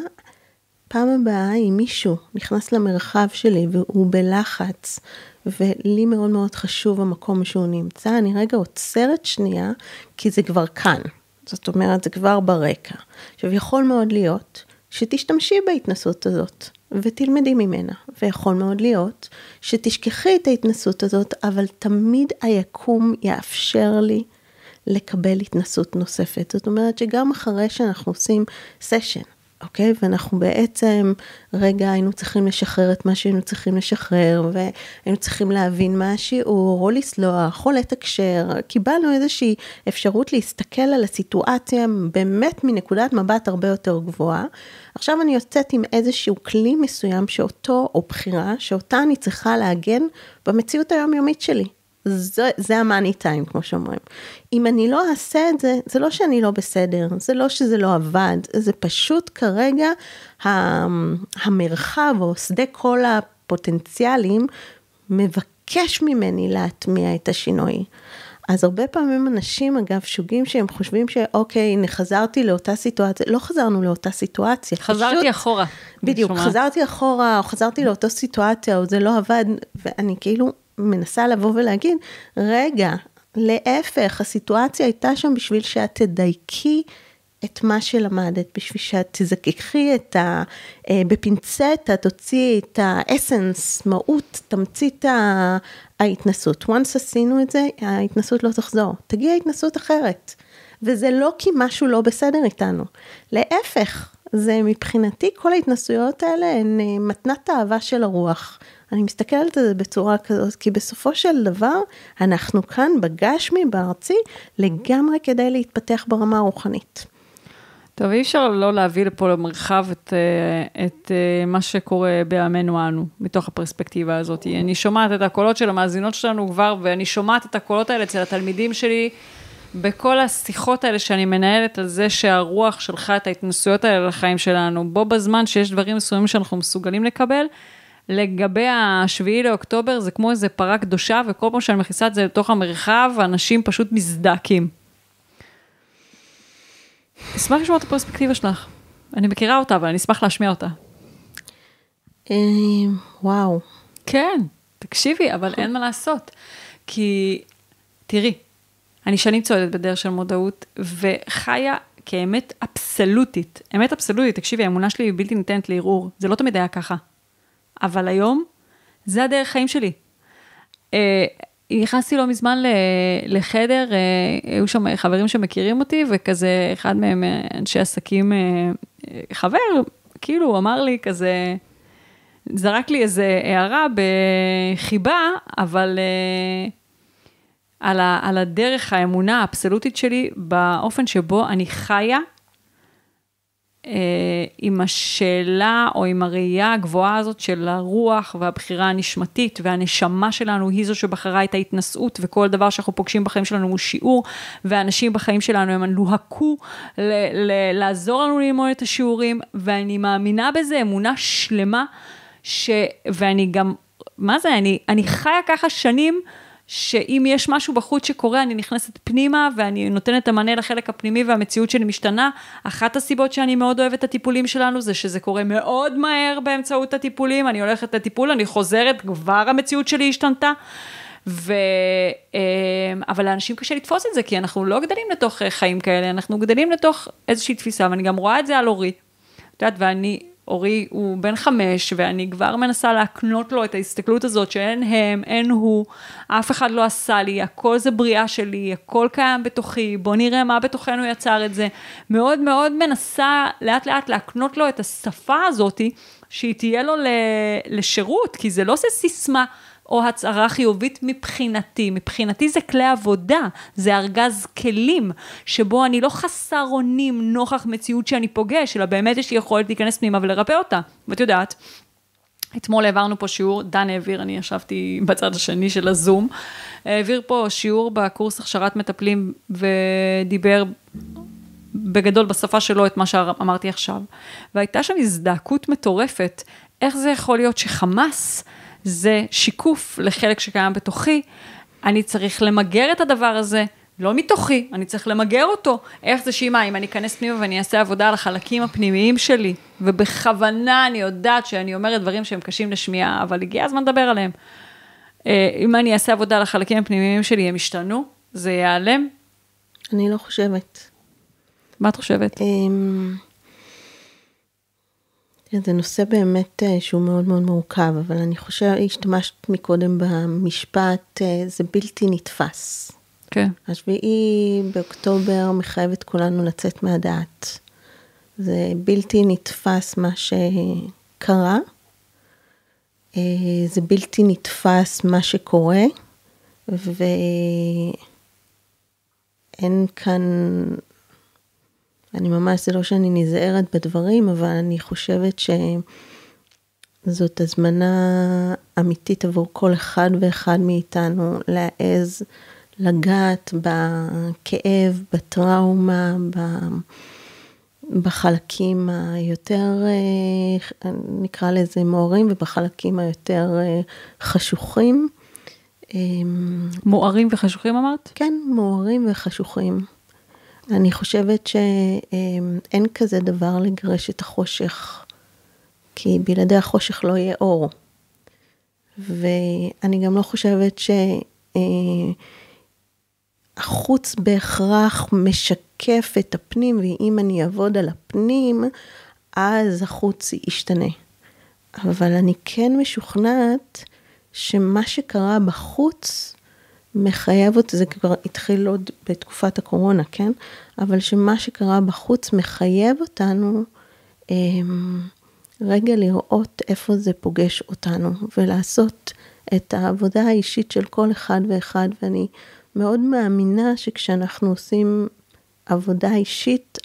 פעם הבאה אם מישהו נכנס למרחב שלי והוא בלחץ, ולי מאוד מאוד חשוב המקום שהוא נמצא, אני רגע עוצרת שנייה, כי זה כבר כאן. זאת אומרת, זה כבר ברקע. עכשיו, יכול מאוד להיות שתשתמשי בהתנסות הזאת ותלמדי ממנה, ויכול מאוד להיות שתשכחי את ההתנסות הזאת, אבל תמיד היקום יאפשר לי לקבל התנסות נוספת. זאת אומרת שגם אחרי שאנחנו עושים סשן, אוקיי? ואנחנו בעצם, רגע, היינו צריכים לשחרר את מה שהיינו צריכים לשחרר, והיינו צריכים להבין מה השיעור, או לסלוח, או לתקשר. קיבלנו איזושהי אפשרות להסתכל על הסיטואציה באמת מנקודת מבט הרבה יותר גבוהה. עכשיו אני יוצאת עם איזשהו כלי מסוים שאותו, או בחירה, שאותה אני צריכה להגן במציאות היומיומית שלי. זה, זה המאני טיים, כמו שאומרים. אם אני לא אעשה את זה, זה לא שאני לא בסדר, זה לא שזה לא עבד, זה פשוט כרגע המרחב או שדה כל הפוטנציאלים מבקש ממני להטמיע את השינוי. אז הרבה פעמים אנשים, אגב, שוגים שהם חושבים שאוקיי, הנה חזרתי לאותה סיטואציה, לא חזרנו לאותה סיטואציה. חזרתי פשוט, אחורה. בדיוק, חזרתי אחורה, או חזרתי לאותה סיטואציה, או זה לא עבד, ואני כאילו מנסה לבוא ולהגיד, רגע, להפך, הסיטואציה הייתה שם בשביל שאת תדייקי את מה שלמדת, בשביל שאת תזככי את ה... אה, בפינצטה, תוציאי את האסנס, מהות, תמצית ההתנסות. once עשינו את זה, ההתנסות לא תחזור. תגיע התנסות אחרת. וזה לא כי משהו לא בסדר איתנו. להפך, זה מבחינתי, כל ההתנסויות האלה הן אה, מתנת האהבה של הרוח. אני מסתכלת על זה בצורה כזאת, כי בסופו של דבר, אנחנו כאן בגשמי, בארצי, לגמרי כדי להתפתח ברמה הרוחנית. טוב, אי אפשר לא להביא לפה למרחב את, אה, את אה, מה שקורה בימינו אנו, מתוך הפרספקטיבה הזאת. אני שומעת את הקולות של המאזינות שלנו כבר, ואני שומעת את הקולות האלה אצל התלמידים שלי, בכל השיחות האלה שאני מנהלת על זה שהרוח שלחה את ההתנסויות האלה לחיים שלנו, בו בזמן שיש דברים מסוימים שאנחנו מסוגלים לקבל, לגבי השביעי לאוקטובר, זה כמו איזה פרה קדושה, וכל פעם שאני מכניסה את זה לתוך המרחב, אנשים פשוט מזדעקים. אשמח לשמוע את הפרספקטיבה שלך. אני מכירה אותה, אבל אני אשמח להשמיע אותה. אה, וואו. כן, תקשיבי, אבל אין מה לעשות. כי, תראי, אני שנים צועדת בדרך של מודעות, וחיה כאמת אבסולוטית. אמת אבסולוטית, תקשיבי, האמונה שלי היא בלתי ניתנת לערעור. זה לא תמיד היה ככה. אבל היום, זה הדרך חיים שלי. אה, נכנסתי לא מזמן לחדר, אה, היו שם חברים שמכירים אותי, וכזה, אחד מהם אה, אנשי עסקים, חבר, כאילו, הוא אמר לי כזה, זרק לי איזה הערה בחיבה, אבל על, ה, על הדרך, האמונה האבסולוטית שלי, באופן שבו אני חיה עם השאלה או עם הראייה הגבוהה הזאת של הרוח והבחירה הנשמתית והנשמה שלנו היא זו שבחרה את ההתנשאות וכל דבר שאנחנו פוגשים בחיים שלנו הוא שיעור ואנשים בחיים שלנו הם לוהקו ל- ל- לעזור לנו ללמוד את השיעורים ואני מאמינה בזה אמונה שלמה ש... ואני גם, מה זה, אני, אני חיה ככה שנים שאם יש משהו בחוץ שקורה, אני נכנסת פנימה ואני נותנת את המענה לחלק הפנימי והמציאות שלי משתנה. אחת הסיבות שאני מאוד אוהבת את הטיפולים שלנו זה שזה קורה מאוד מהר באמצעות הטיפולים. אני הולכת לטיפול, אני חוזרת, כבר המציאות שלי השתנתה. ו... אה, אבל לאנשים קשה לתפוס את זה, כי אנחנו לא גדלים לתוך אה, חיים כאלה, אנחנו גדלים לתוך איזושהי תפיסה, ואני גם רואה את זה על אורי. את יודעת, ואני אורי הוא בן חמש, ואני כבר מנסה להקנות לו את ההסתכלות הזאת שאין הם, אין הוא, אף אחד לא עשה לי, הכל זה בריאה שלי, הכל קיים בתוכי, בוא נראה מה בתוכנו יצר את זה. מאוד מאוד מנסה לאט לאט להקנות לו את השפה הזאתי, שהיא תהיה לו לשירות, כי זה לא זה סיסמה. או הצהרה חיובית מבחינתי. מבחינתי זה כלי עבודה, זה ארגז כלים, שבו אני לא חסר אונים נוכח מציאות שאני פוגש, אלא באמת יש לי יכולת להיכנס פנימה ולרפא אותה. ואת יודעת, אתמול העברנו פה שיעור, דן העביר, אני ישבתי בצד השני של הזום, העביר פה שיעור בקורס הכשרת מטפלים ודיבר בגדול בשפה שלו את מה שאמרתי עכשיו. והייתה שם הזדעקות מטורפת, איך זה יכול להיות שחמאס זה שיקוף לחלק שקיים בתוכי. אני צריך למגר את הדבר הזה, לא מתוכי, אני צריך למגר אותו. איך זה שאמא, אם אני אכנס פנימה ואני אעשה עבודה על החלקים הפנימיים שלי, ובכוונה אני יודעת שאני אומרת דברים שהם קשים לשמיעה, אבל הגיע הזמן לדבר עליהם. אה, אם אני אעשה עבודה על החלקים הפנימיים שלי, הם ישתנו? זה ייעלם? אני לא חושבת. מה את חושבת? כן, זה נושא באמת אה, שהוא מאוד מאוד מורכב, אבל אני חושבת, השתמשת מקודם במשפט, אה, זה בלתי נתפס. כן. השביעי באוקטובר מחייב את כולנו לצאת מהדעת. זה בלתי נתפס מה שקרה, אה, זה בלתי נתפס מה שקורה, ואין כאן אני ממש, זה לא שאני נזהרת בדברים, אבל אני חושבת שזאת הזמנה אמיתית עבור כל אחד ואחד מאיתנו להעז לגעת בכאב, בטראומה, בחלקים היותר, נקרא לזה מוארים, ובחלקים היותר חשוכים. מוארים וחשוכים אמרת? כן, מוארים וחשוכים. אני חושבת שאין כזה דבר לגרש את החושך, כי בלעדי החושך לא יהיה אור. ואני גם לא חושבת שהחוץ בהכרח משקף את הפנים, ואם אני אעבוד על הפנים, אז החוץ ישתנה. אבל אני כן משוכנעת שמה שקרה בחוץ, מחייב אותי, זה כבר התחיל עוד בתקופת הקורונה, כן? אבל שמה שקרה בחוץ מחייב אותנו אמ, רגע לראות איפה זה פוגש אותנו, ולעשות את העבודה האישית של כל אחד ואחד, ואני מאוד מאמינה שכשאנחנו עושים עבודה אישית,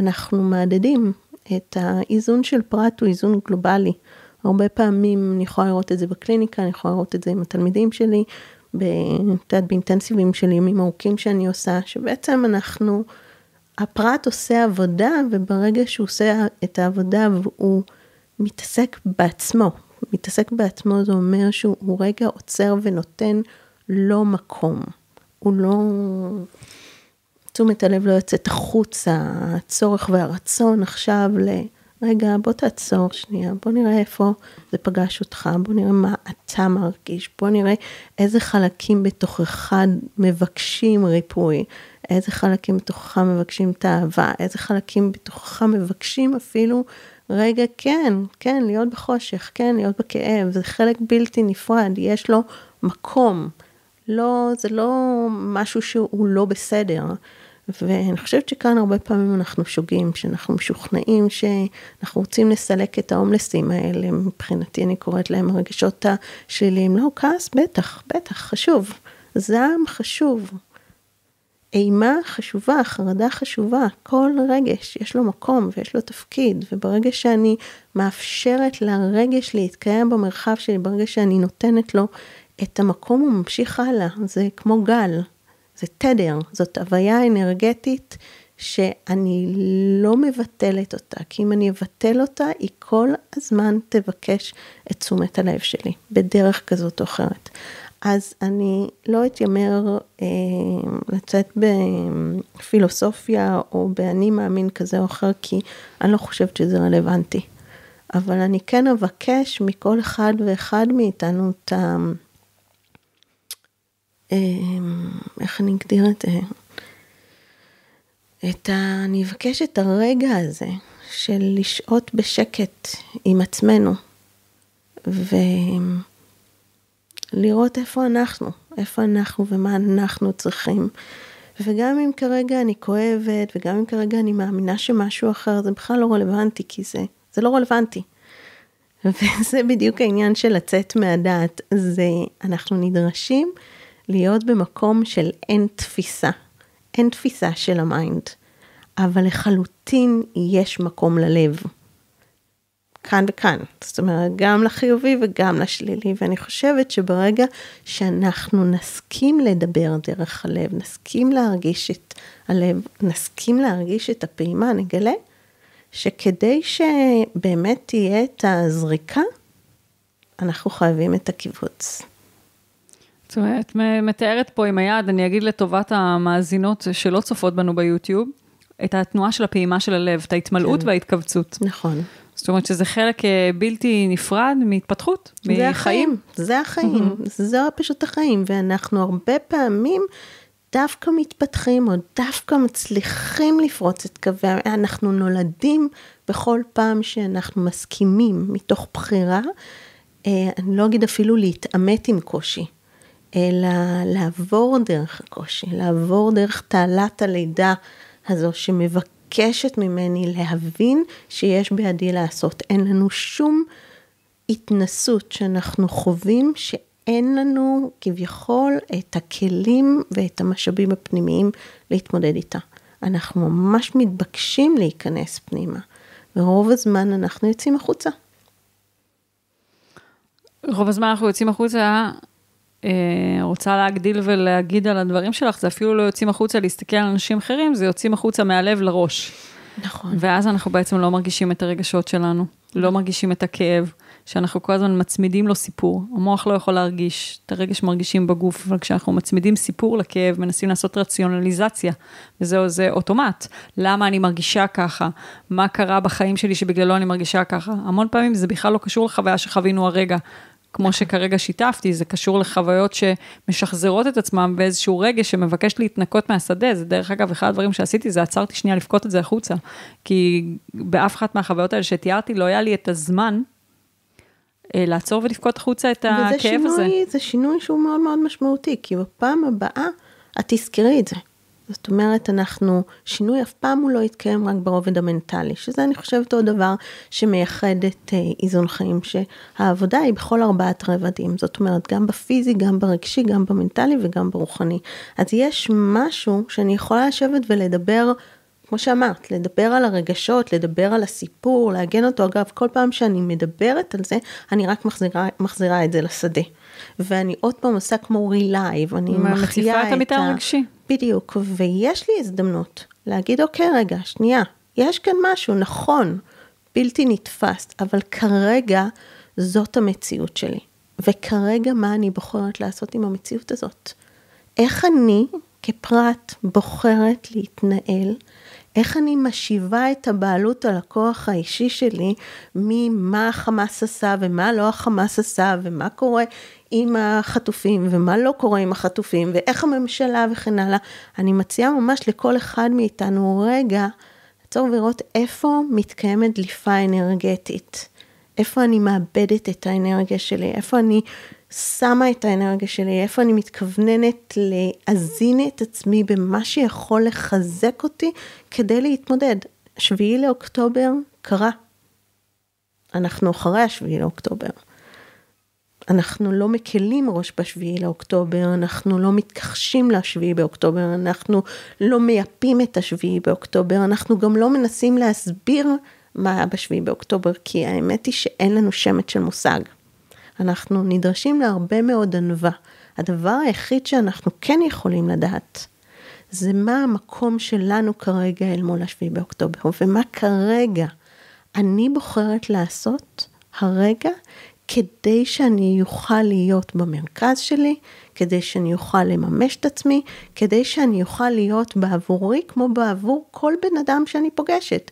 אנחנו מהדהדים את האיזון של פרט הוא איזון גלובלי. הרבה פעמים אני יכולה לראות את זה בקליניקה, אני יכולה לראות את זה עם התלמידים שלי, באינטנסיבים של ימים ארוכים שאני עושה, שבעצם אנחנו, הפרט עושה עבודה, וברגע שהוא עושה את העבודה והוא מתעסק בעצמו, מתעסק בעצמו זה אומר שהוא רגע עוצר ונותן לו מקום. הוא לא... תשומת הלב לא יוצאת החוצה, הצורך והרצון עכשיו ל... רגע, בוא תעצור שנייה, בוא נראה איפה זה פגש אותך, בוא נראה מה אתה מרגיש, בוא נראה איזה חלקים בתוכך מבקשים ריפוי, איזה חלקים בתוכך מבקשים תאווה, איזה חלקים בתוכך מבקשים אפילו, רגע, כן, כן, להיות בחושך, כן, להיות בכאב, זה חלק בלתי נפרד, יש לו מקום. לא, זה לא משהו שהוא לא בסדר. ואני חושבת שכאן הרבה פעמים אנחנו שוגים, שאנחנו משוכנעים שאנחנו רוצים לסלק את ההומלסים האלה, מבחינתי אני קוראת להם הרגשות השליליים, לא, כעס, בטח, בטח, חשוב, זעם חשוב. אימה חשובה, חרדה חשובה, כל רגש יש לו מקום ויש לו תפקיד, וברגע שאני מאפשרת לרגש להתקיים במרחב שלי, ברגע שאני נותנת לו את המקום, הוא ממשיך הלאה, זה כמו גל, זה תדר, זאת הוויה אנרגטית שאני לא מבטלת אותה, כי אם אני אבטל אותה, היא כל הזמן תבקש את תשומת הלב שלי, בדרך כזאת או אחרת. אז אני לא אתיימר אה, לצאת בפילוסופיה או באני מאמין כזה או אחר, כי אני לא חושבת שזה רלוונטי. אבל אני כן אבקש מכל אחד ואחד מאיתנו את ה... אה, איך אני אגדיר את זה? את ה... אני אבקש את הרגע הזה של לשהות בשקט עם עצמנו. ו... לראות איפה אנחנו, איפה אנחנו ומה אנחנו צריכים. וגם אם כרגע אני כואבת, וגם אם כרגע אני מאמינה שמשהו אחר, זה בכלל לא רלוונטי, כי זה, זה לא רלוונטי. *laughs* וזה בדיוק העניין של לצאת מהדעת, זה אנחנו נדרשים להיות במקום של אין תפיסה, אין תפיסה של ה mind, אבל לחלוטין יש מקום ללב. כאן וכאן, זאת אומרת, גם לחיובי וגם לשלילי, ואני חושבת שברגע שאנחנו נסכים לדבר דרך הלב, נסכים להרגיש את הלב, נסכים להרגיש את הפעימה, נגלה שכדי שבאמת תהיה את הזריקה, אנחנו חייבים את הקיבוץ. זאת אומרת, מתארת פה עם היד, אני אגיד לטובת המאזינות שלא צופות בנו ביוטיוב, את התנועה של הפעימה של הלב, את ההתמלאות כן. וההתכווצות. נכון. זאת אומרת שזה חלק אה, בלתי נפרד מהתפתחות, מחיים. זה החיים, זה החיים, mm-hmm. זה פשוט החיים, ואנחנו הרבה פעמים דווקא מתפתחים, או דווקא מצליחים לפרוץ את קווי, אנחנו נולדים בכל פעם שאנחנו מסכימים מתוך בחירה, אה, אני לא אגיד אפילו להתעמת עם קושי, אלא לעבור דרך הקושי, לעבור דרך תעלת הלידה הזו שמבקשת. מבקשת ממני להבין שיש בידי לעשות. אין לנו שום התנסות שאנחנו חווים שאין לנו כביכול את הכלים ואת המשאבים הפנימיים להתמודד איתה. אנחנו ממש מתבקשים להיכנס פנימה, ורוב הזמן אנחנו יוצאים החוצה. רוב הזמן אנחנו יוצאים החוצה, רוצה להגדיל ולהגיד על הדברים שלך, זה אפילו לא יוצאים החוצה להסתכל על אנשים אחרים, זה יוצאים החוצה מהלב לראש. נכון. ואז אנחנו בעצם לא מרגישים את הרגשות שלנו, לא מרגישים את הכאב, שאנחנו כל הזמן מצמידים לו סיפור. המוח לא יכול להרגיש, את הרגש מרגישים בגוף, אבל כשאנחנו מצמידים סיפור לכאב, מנסים לעשות רציונליזציה, וזהו, זה אוטומט. למה אני מרגישה ככה? מה קרה בחיים שלי שבגללו אני מרגישה ככה? המון פעמים זה בכלל לא קשור לחוויה שחווינו הרגע. כמו שכרגע שיתפתי, זה קשור לחוויות שמשחזרות את עצמם באיזשהו רגע שמבקש להתנקות מהשדה. זה דרך אגב, אחד הדברים שעשיתי זה עצרתי שנייה לבכות את זה החוצה. כי באף אחת מהחוויות האלה שתיארתי לא היה לי את הזמן אה, לעצור ולבכות החוצה את הכאב שינוי, הזה. וזה שינוי שהוא מאוד מאוד משמעותי, כי בפעם הבאה את תזכרי את זה. זאת אומרת, אנחנו, שינוי אף פעם הוא לא יתקיים רק ברובד המנטלי, שזה אני חושבת עוד דבר שמייחד את אה, איזון חיים, שהעבודה היא בכל ארבעת רבדים, זאת אומרת, גם בפיזי, גם ברגשי, גם במנטלי וגם ברוחני. אז יש משהו שאני יכולה לשבת ולדבר, כמו שאמרת, לדבר על הרגשות, לדבר על הסיפור, לעגן אותו. אגב, כל פעם שאני מדברת על זה, אני רק מחזירה, מחזירה את זה לשדה. ואני עוד פעם עושה כמו relive, אני מחיה את ה... מציפה את המטען הרגשי. בדיוק, ויש לי הזדמנות להגיד, אוקיי, רגע, שנייה, יש כאן משהו, נכון, בלתי נתפס, אבל כרגע זאת המציאות שלי. וכרגע מה אני בוחרת לעשות עם המציאות הזאת? איך אני כפרט בוחרת להתנהל איך אני משיבה את הבעלות על הכוח האישי שלי ממה החמאס עשה ומה לא החמאס עשה ומה קורה עם החטופים ומה לא קורה עם החטופים ואיך הממשלה וכן הלאה. אני מציעה ממש לכל אחד מאיתנו רגע לעצור ולראות איפה מתקיימת דליפה אנרגטית. איפה אני מאבדת את האנרגיה שלי, איפה אני שמה את האנרגיה שלי, איפה אני מתכווננת להזין את עצמי במה שיכול לחזק אותי כדי להתמודד. שביעי לאוקטובר קרה. אנחנו אחרי השביעי לאוקטובר. אנחנו לא מקלים ראש בשביעי לאוקטובר, אנחנו לא מתכחשים לשביעי באוקטובר, אנחנו לא מייפים את השביעי באוקטובר, אנחנו גם לא מנסים להסביר מה היה בשביעי באוקטובר, כי האמת היא שאין לנו שמץ של מושג. אנחנו נדרשים להרבה מאוד ענווה. הדבר היחיד שאנחנו כן יכולים לדעת, זה מה המקום שלנו כרגע אל מול השביעי באוקטובר, ומה כרגע אני בוחרת לעשות הרגע כדי שאני אוכל להיות במרכז שלי, כדי שאני אוכל לממש את עצמי, כדי שאני אוכל להיות בעבורי כמו בעבור כל בן אדם שאני פוגשת.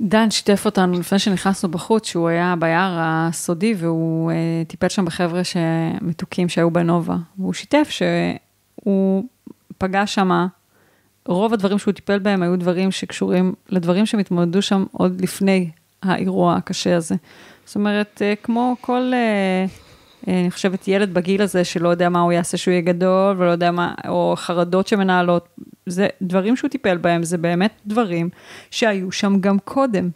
דן שיתף אותנו לפני שנכנסנו בחוץ, שהוא היה ביער הסודי והוא uh, טיפל שם בחבר'ה מתוקים שהיו בנובה. והוא שיתף שהוא פגש שם, רוב הדברים שהוא טיפל בהם היו דברים שקשורים לדברים שהם התמודדו שם עוד לפני האירוע הקשה הזה. זאת אומרת, אה, כמו כל, אה, אני חושבת, ילד בגיל הזה שלא יודע מה הוא יעשה שהוא יהיה גדול, ולא יודע מה, או חרדות שמנהלות, זה דברים שהוא טיפל בהם, זה באמת דברים שהיו שם גם קודם.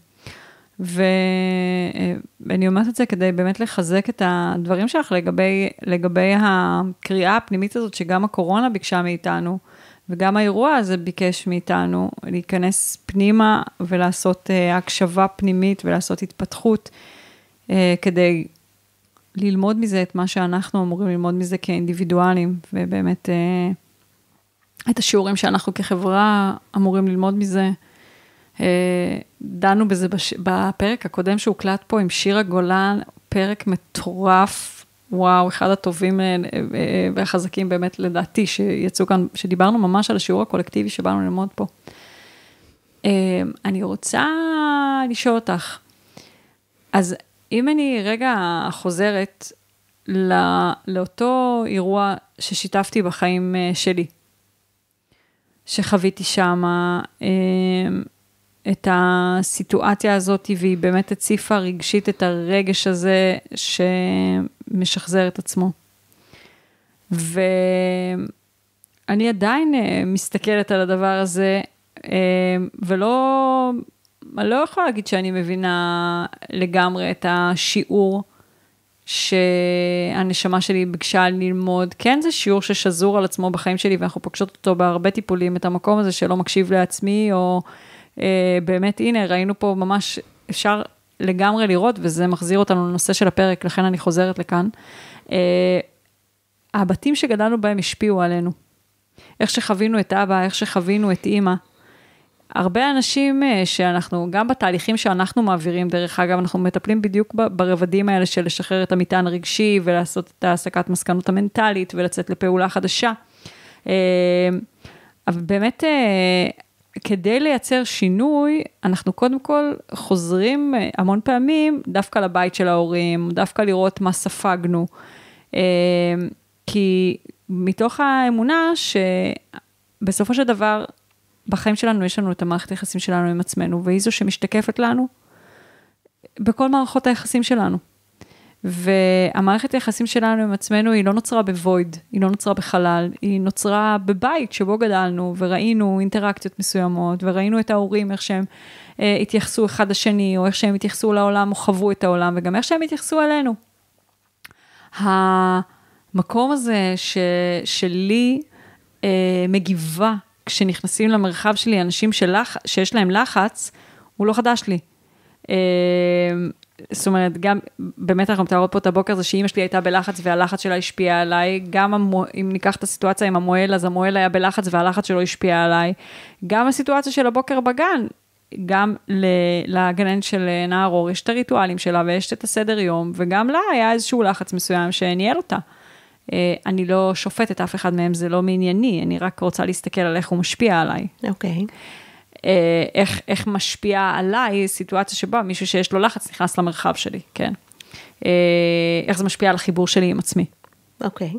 ואני אומרת את זה כדי באמת לחזק את הדברים שלך לגבי, לגבי הקריאה הפנימית הזאת, שגם הקורונה ביקשה מאיתנו, וגם האירוע הזה ביקש מאיתנו להיכנס פנימה ולעשות הקשבה פנימית ולעשות התפתחות. אה, כדי ללמוד מזה את מה שאנחנו אמורים ללמוד מזה כאינדיבידואלים, ובאמת אה, את השיעורים שאנחנו כחברה אמורים ללמוד מזה. אה, דנו בזה בש... בפרק הקודם שהוקלט פה עם שירה גולן, פרק מטורף, וואו, אחד הטובים והחזקים באמת לדעתי שיצאו כאן, שדיברנו ממש על השיעור הקולקטיבי שבאנו ללמוד פה. אני רוצה לשאול אותך, אז אם אני רגע חוזרת לא, לאותו אירוע ששיתפתי בחיים אה, שלי, שחוויתי שם אה, את הסיטואציה הזאת, והיא באמת הציפה רגשית את הרגש הזה שמשחזר את עצמו. ואני עדיין אה, מסתכלת על הדבר הזה, ולא אני לא יכולה להגיד שאני מבינה לגמרי את השיעור שהנשמה שלי ביקשה ללמוד. כן, זה שיעור ששזור על עצמו בחיים שלי, ואנחנו פוגשות אותו בהרבה טיפולים, את המקום הזה שלא מקשיב לעצמי, או אה, באמת, הנה, ראינו פה ממש, אפשר לגמרי לראות, וזה מחזיר אותנו לנושא של הפרק, לכן אני חוזרת לכאן. אה, הבתים שגדלנו בהם השפיעו עלינו. איך שחווינו את אבא, איך שחווינו את אימא. הרבה אנשים אה, שאנחנו, גם בתהליכים שאנחנו מעבירים, דרך אגב, אנחנו מטפלים בדיוק ברבדים האלה של לשחרר את המטען הרגשי ולעשות את ההסקת מסקנות המנטלית ולצאת לפעולה חדשה. אה, אבל באמת, אה, כדי לייצר שינוי, אנחנו קודם כל חוזרים המון פעמים דווקא לבית של ההורים, דווקא לראות מה ספגנו. כי מתוך האמונה שבסופו של דבר, בחיים שלנו יש לנו את המערכת היחסים שלנו עם עצמנו, והיא זו שמשתקפת לנו בכל מערכות היחסים שלנו. והמערכת היחסים שלנו עם עצמנו היא לא נוצרה בוויד, היא לא נוצרה בחלל, היא נוצרה בבית שבו גדלנו וראינו אינטראקציות מסוימות, וראינו את ההורים, איך שהם אה, התייחסו אחד לשני, או איך שהם התייחסו לעולם, או חוו את העולם, וגם איך שהם התייחסו אלינו. המקום הזה ש, שלי אה, מגיבה כשנכנסים למרחב שלי אנשים שלח, שיש להם לחץ, הוא לא חדש לי. אה, זאת אומרת, גם, באמת אנחנו מתארות פה את הבוקר הזה שאימא שלי הייתה בלחץ והלחץ שלה השפיע עליי, גם המו, אם ניקח את הסיטואציה עם המוהל, אז המוהל היה בלחץ והלחץ שלו השפיע עליי. גם הסיטואציה של הבוקר בגן, גם לגננת של נער אור יש את הריטואלים שלה ויש את הסדר יום, וגם לה היה איזשהו לחץ מסוים שניהל אותה. אה, אני לא שופטת אף אחד מהם, זה לא מענייני, אני רק רוצה להסתכל על איך הוא משפיע עליי. אוקיי. Okay. אה, איך, איך משפיעה עליי סיטואציה שבה מישהו שיש לו לחץ נכנס למרחב שלי, כן. אה, איך זה משפיע על החיבור שלי עם עצמי. אוקיי. Okay.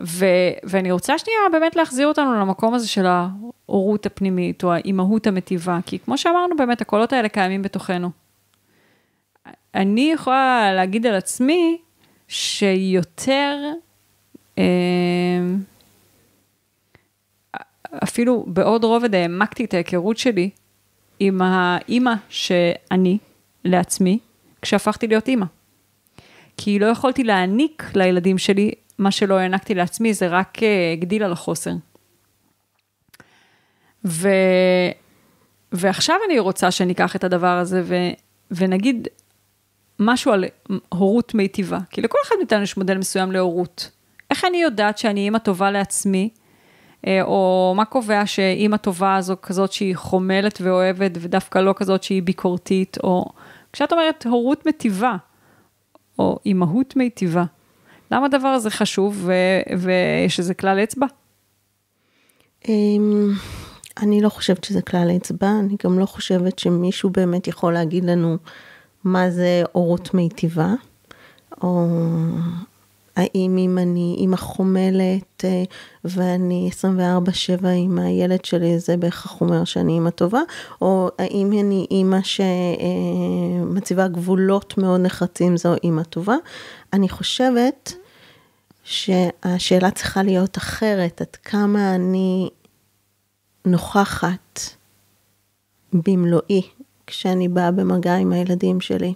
ו- ואני רוצה שנייה באמת להחזיר אותנו למקום הזה של ההורות הפנימית, או האימהות המטיבה, כי כמו שאמרנו, באמת הקולות האלה קיימים בתוכנו. אני יכולה להגיד על עצמי, שיותר, אה, אפילו בעוד רובד העמקתי את ההיכרות שלי עם האימא שאני לעצמי, כשהפכתי להיות אימא. כי לא יכולתי להעניק לילדים שלי מה שלא הענקתי לעצמי, זה רק הגדיל על החוסר. ו... ועכשיו אני רוצה שניקח את הדבר הזה ו... ונגיד משהו על הורות מיטיבה, כי לכל אחד מאיתנו יש מודל מסוים להורות. איך אני יודעת שאני אימא טובה לעצמי, אה, או מה קובע שאימא טובה זו כזאת שהיא חומלת ואוהבת, ודווקא לא כזאת שהיא ביקורתית, או כשאת אומרת הורות מטיבה, או אימהות מיטיבה, למה הדבר הזה חשוב ו- ויש איזה כלל אצבע? אמ, אני לא חושבת שזה כלל אצבע, אני גם לא חושבת שמישהו באמת יכול להגיד לנו מה זה הורות מיטיבה, או האם אם אני אימא חומלת אה, ואני 24-7 עם הילד שלי, זה בהכרח אומר שאני אימא טובה, או האם אני אימא שמציבה גבולות מאוד נחרצים, זו אימא טובה. אני חושבת שהשאלה צריכה להיות אחרת, עד כמה אני נוכחת במלואי כשאני באה במגע עם הילדים שלי,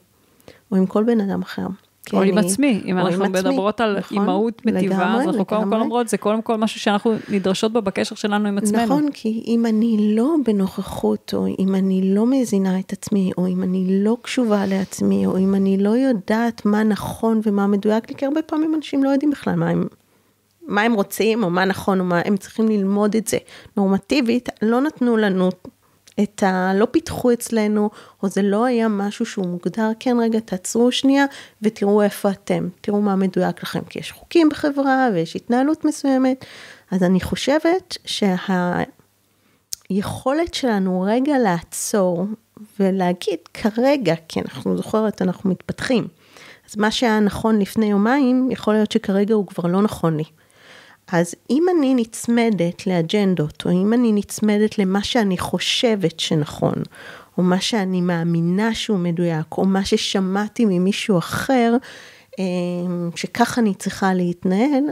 או עם כל בן אדם אחר. או עם עצמי, אם אנחנו מדברות על נכון, אימהות מטיבה, אז אנחנו קודם כל אומרות, זה קודם כל משהו שאנחנו נדרשות בו בקשר שלנו עם עצמנו. נכון, כי אם אני לא בנוכחות, או אם אני לא מזינה את עצמי, או אם אני לא קשובה לעצמי, או אם אני לא יודעת מה נכון ומה מדויק לי, כי הרבה פעמים אנשים לא יודעים בכלל מה הם, מה הם רוצים, או מה נכון, או מה הם צריכים ללמוד את זה. נורמטיבית, לא נתנו לנו את ה... לא פיתחו אצלנו, או זה לא היה משהו שהוא מוגדר, כן רגע תעצרו שנייה ותראו איפה אתם, תראו מה מדויק לכם, כי יש חוקים בחברה ויש התנהלות מסוימת, אז אני חושבת שהיכולת שלנו רגע לעצור ולהגיד כרגע, כי אנחנו זוכרת, אנחנו מתפתחים, אז מה שהיה נכון לפני יומיים, יכול להיות שכרגע הוא כבר לא נכון לי. אז אם אני נצמדת לאג'נדות, או אם אני נצמדת למה שאני חושבת שנכון, או מה שאני מאמינה שהוא מדויק, או מה ששמעתי ממישהו אחר, אמ, שככה אני צריכה להתנהל,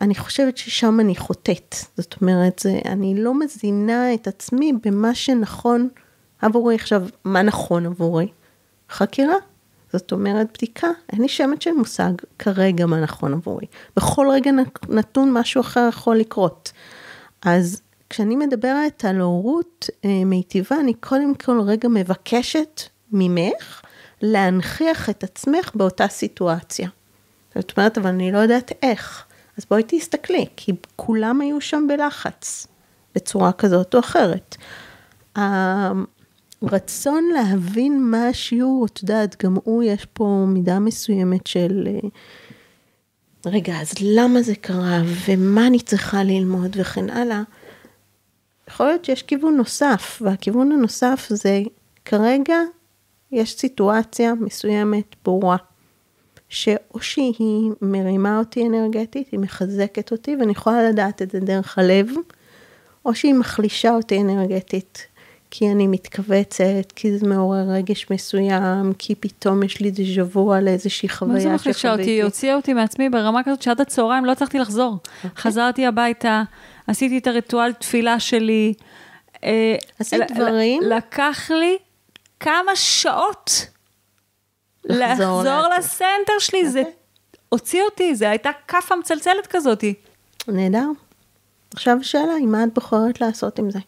אני חושבת ששם אני חוטאת. זאת אומרת, זה, אני לא מזינה את עצמי במה שנכון עבורי. עכשיו, מה נכון עבורי? חקירה. זאת אומרת, בדיקה, אין לי שמץ של מושג כרגע מה נכון עבורי. בכל רגע נתון משהו אחר יכול לקרות. אז כשאני מדברת על הורות אה, מיטיבה, אני קודם כל רגע מבקשת ממך להנכיח את עצמך באותה סיטואציה. זאת אומרת, אבל אני לא יודעת איך. אז בואי תסתכלי, כי כולם היו שם בלחץ, בצורה כזאת או אחרת. רצון להבין מה השיעור, את יודעת, גם הוא, יש פה מידה מסוימת של, אה, רגע, אז למה זה קרה, ומה אני צריכה ללמוד, וכן הלאה. יכול להיות שיש כיוון נוסף, והכיוון הנוסף זה, כרגע יש סיטואציה מסוימת ברורה, שאו שהיא מרימה אותי אנרגטית, היא מחזקת אותי, ואני יכולה לדעת את זה דרך הלב, או שהיא מחלישה אותי אנרגטית. כי אני מתכווצת, כי זה מעורר רגש מסוים, כי פתאום יש לי דז'ה וו על איזושהי חוויה שחוויתי. מה זה מחלישה אותי? הוציאה אותי מעצמי ברמה כזאת שעד הצהריים לא הצלחתי לחזור. Okay. אוקיי. חזרתי הביתה, עשיתי את הריטואל תפילה שלי. אה, עשית דברים? לקח לי כמה שעות לחזור, לחזור לסנטר שלי, okay. זה אוקיי. הוציא אותי, זה הייתה כאפה מצלצלת כזאת. נהדר. עכשיו שאלה, מה את בוחרת לעשות עם זה?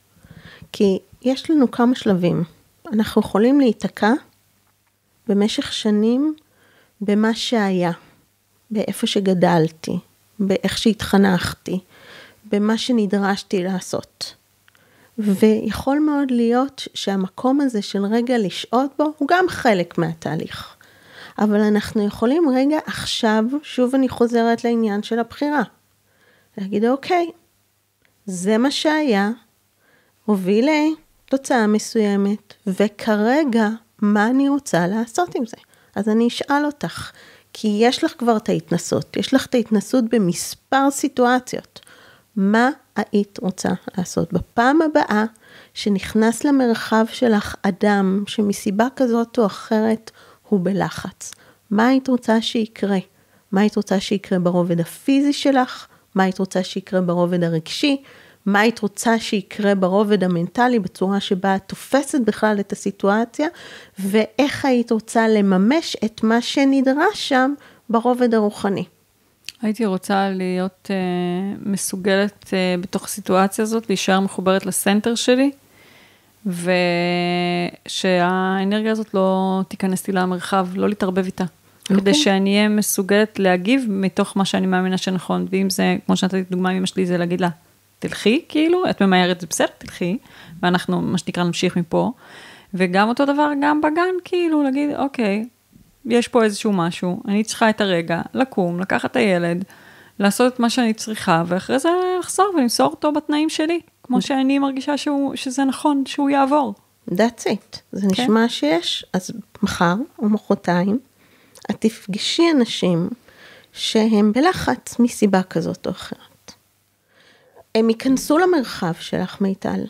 כי יש לנו כמה שלבים. אנחנו יכולים להיתקע במשך שנים במה שהיה, באיפה שגדלתי, באיך שהתחנכתי, במה שנדרשתי לעשות. ויכול מאוד להיות שהמקום הזה של רגע לשהות בו הוא גם חלק מהתהליך. אבל אנחנו יכולים רגע עכשיו, שוב אני חוזרת לעניין של הבחירה. להגיד אוקיי, זה מה שהיה, הוביל תוצאה מסוימת, וכרגע, מה אני רוצה לעשות עם זה? אז אני אשאל אותך, כי יש לך כבר את ההתנסות, יש לך את ההתנסות במספר סיטואציות. מה היית רוצה לעשות בפעם הבאה שנכנס למרחב שלך אדם שמסיבה כזאת או אחרת הוא בלחץ? מה היית רוצה שיקרה? מה היית רוצה שיקרה ברובד הפיזי שלך? מה היית רוצה שיקרה ברובד הרגשי? מה היית רוצה שיקרה ברובד המנטלי בצורה שבה את תופסת בכלל את הסיטואציה, ואיך היית רוצה לממש את מה שנדרש שם ברובד הרוחני. הייתי רוצה להיות uh, מסוגלת uh, בתוך הסיטואציה הזאת, להישאר מחוברת לסנטר שלי, ושהאנרגיה הזאת לא תיכנס לי למרחב, לא להתערבב איתה. Okay. כדי אוקיי. שאני אהיה מסוגלת להגיב מתוך מה שאני מאמינה שנכון. ואם זה, כמו שנתתי דוגמה עם אמא שלי, זה להגיד לה, תלכי, כאילו, את ממהרת, זה בסדר, תלכי, ואנחנו, מה שנקרא, נמשיך מפה. וגם אותו דבר, גם בגן, כאילו, להגיד, אוקיי, יש פה איזשהו משהו, אני צריכה את הרגע, לקום, לקחת את הילד, לעשות את מה שאני צריכה, ואחרי זה לחזור ולמסור אותו בתנאים שלי, כמו שאני מרגישה שהוא, שזה נכון, שהוא יעבור. That's it. זה okay. נשמע שיש, אז מחר או מחרתיים, את תפגשי אנשים שהם בלחץ מסיבה כזאת או אחרת. הם ייכנסו למרחב שלך, מיטל,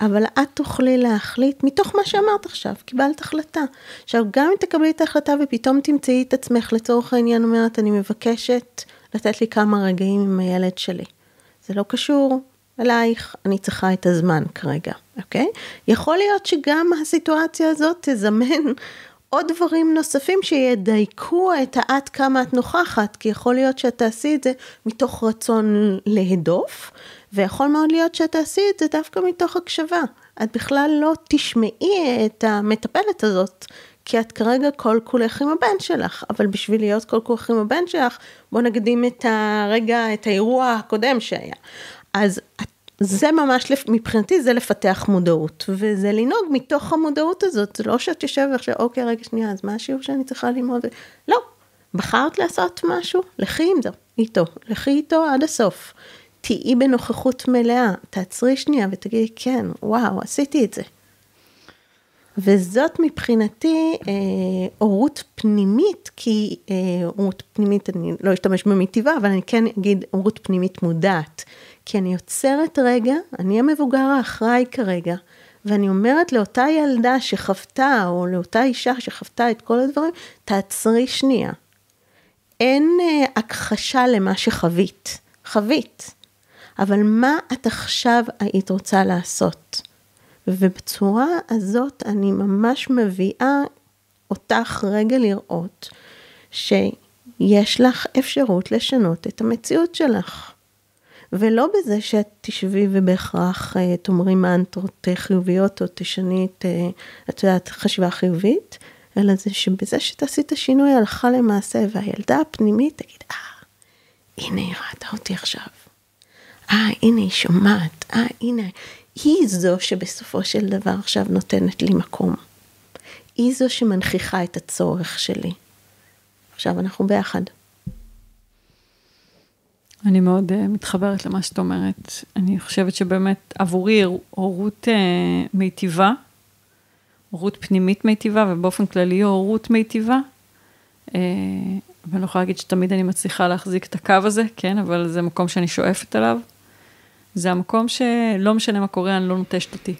אבל את תוכלי להחליט מתוך מה שאמרת עכשיו, קיבלת החלטה. עכשיו, גם אם תקבלי את ההחלטה ופתאום תמצאי את עצמך, לצורך העניין אומרת, אני מבקשת לתת לי כמה רגעים עם הילד שלי. זה לא קשור אלייך, אני צריכה את הזמן כרגע, אוקיי? יכול להיות שגם הסיטואציה הזאת תזמן עוד דברים נוספים שידייקו את העד כמה את נוכחת, כי יכול להיות שאת תעשי את זה מתוך רצון להדוף, ויכול מאוד להיות שאת תעשי את זה דווקא מתוך הקשבה. את בכלל לא תשמעי את המטפלת הזאת, כי את כרגע כל כולך עם הבן שלך, אבל בשביל להיות כל כולך עם הבן שלך, בוא נקדים את הרגע, את האירוע הקודם שהיה. אז זה ממש, מבחינתי זה לפתח מודעות, וזה לנהוג מתוך המודעות הזאת, זה לא שאת יושבת ועכשיו, אוקיי, רגע שנייה, אז מה השיעור שאני צריכה ללמוד? לא, בחרת לעשות משהו, לכי עם זה, איתו, לכי איתו עד הסוף. תהיי בנוכחות מלאה, תעצרי שנייה ותגידי, כן, וואו, עשיתי את זה. וזאת מבחינתי אה, הורות פנימית, כי אה, הורות פנימית, אני לא אשתמש במטיבה, אבל אני כן אגיד הורות פנימית מודעת. כי אני עוצרת רגע, אני המבוגר האחראי כרגע, ואני אומרת לאותה ילדה שחוותה, או לאותה אישה שחוותה את כל הדברים, תעצרי שנייה. אין אה, הכחשה למה שחווית, חווית, אבל מה את עכשיו היית רוצה לעשות? ובצורה הזאת אני ממש מביאה אותך רגע לראות שיש לך אפשרות לשנות את המציאות שלך. ולא בזה שאת תשבי ובהכרח אה, תאמרי מנטרות אה, חיוביות או תשני את, אה, את יודעת, חשיבה חיובית, אלא זה שבזה שתעשי את השינוי הלכה למעשה, והילדה הפנימית תגיד, אה, הנה היא ראתה אותי עכשיו. אה, הנה היא שומעת, אה, הנה, היא זו שבסופו של דבר עכשיו נותנת לי מקום. היא זו שמנכיחה את הצורך שלי. עכשיו אנחנו ביחד. אני מאוד uh, מתחברת למה שאת אומרת. אני חושבת שבאמת עבורי הורות uh, מיטיבה, הורות פנימית מיטיבה, ובאופן כללי הורות מיטיבה. Uh, ואני לא יכולה להגיד שתמיד אני מצליחה להחזיק את הקו הזה, כן, אבל זה מקום שאני שואפת אליו. זה המקום שלא משנה מה קורה, אני לא נוטשת אותי.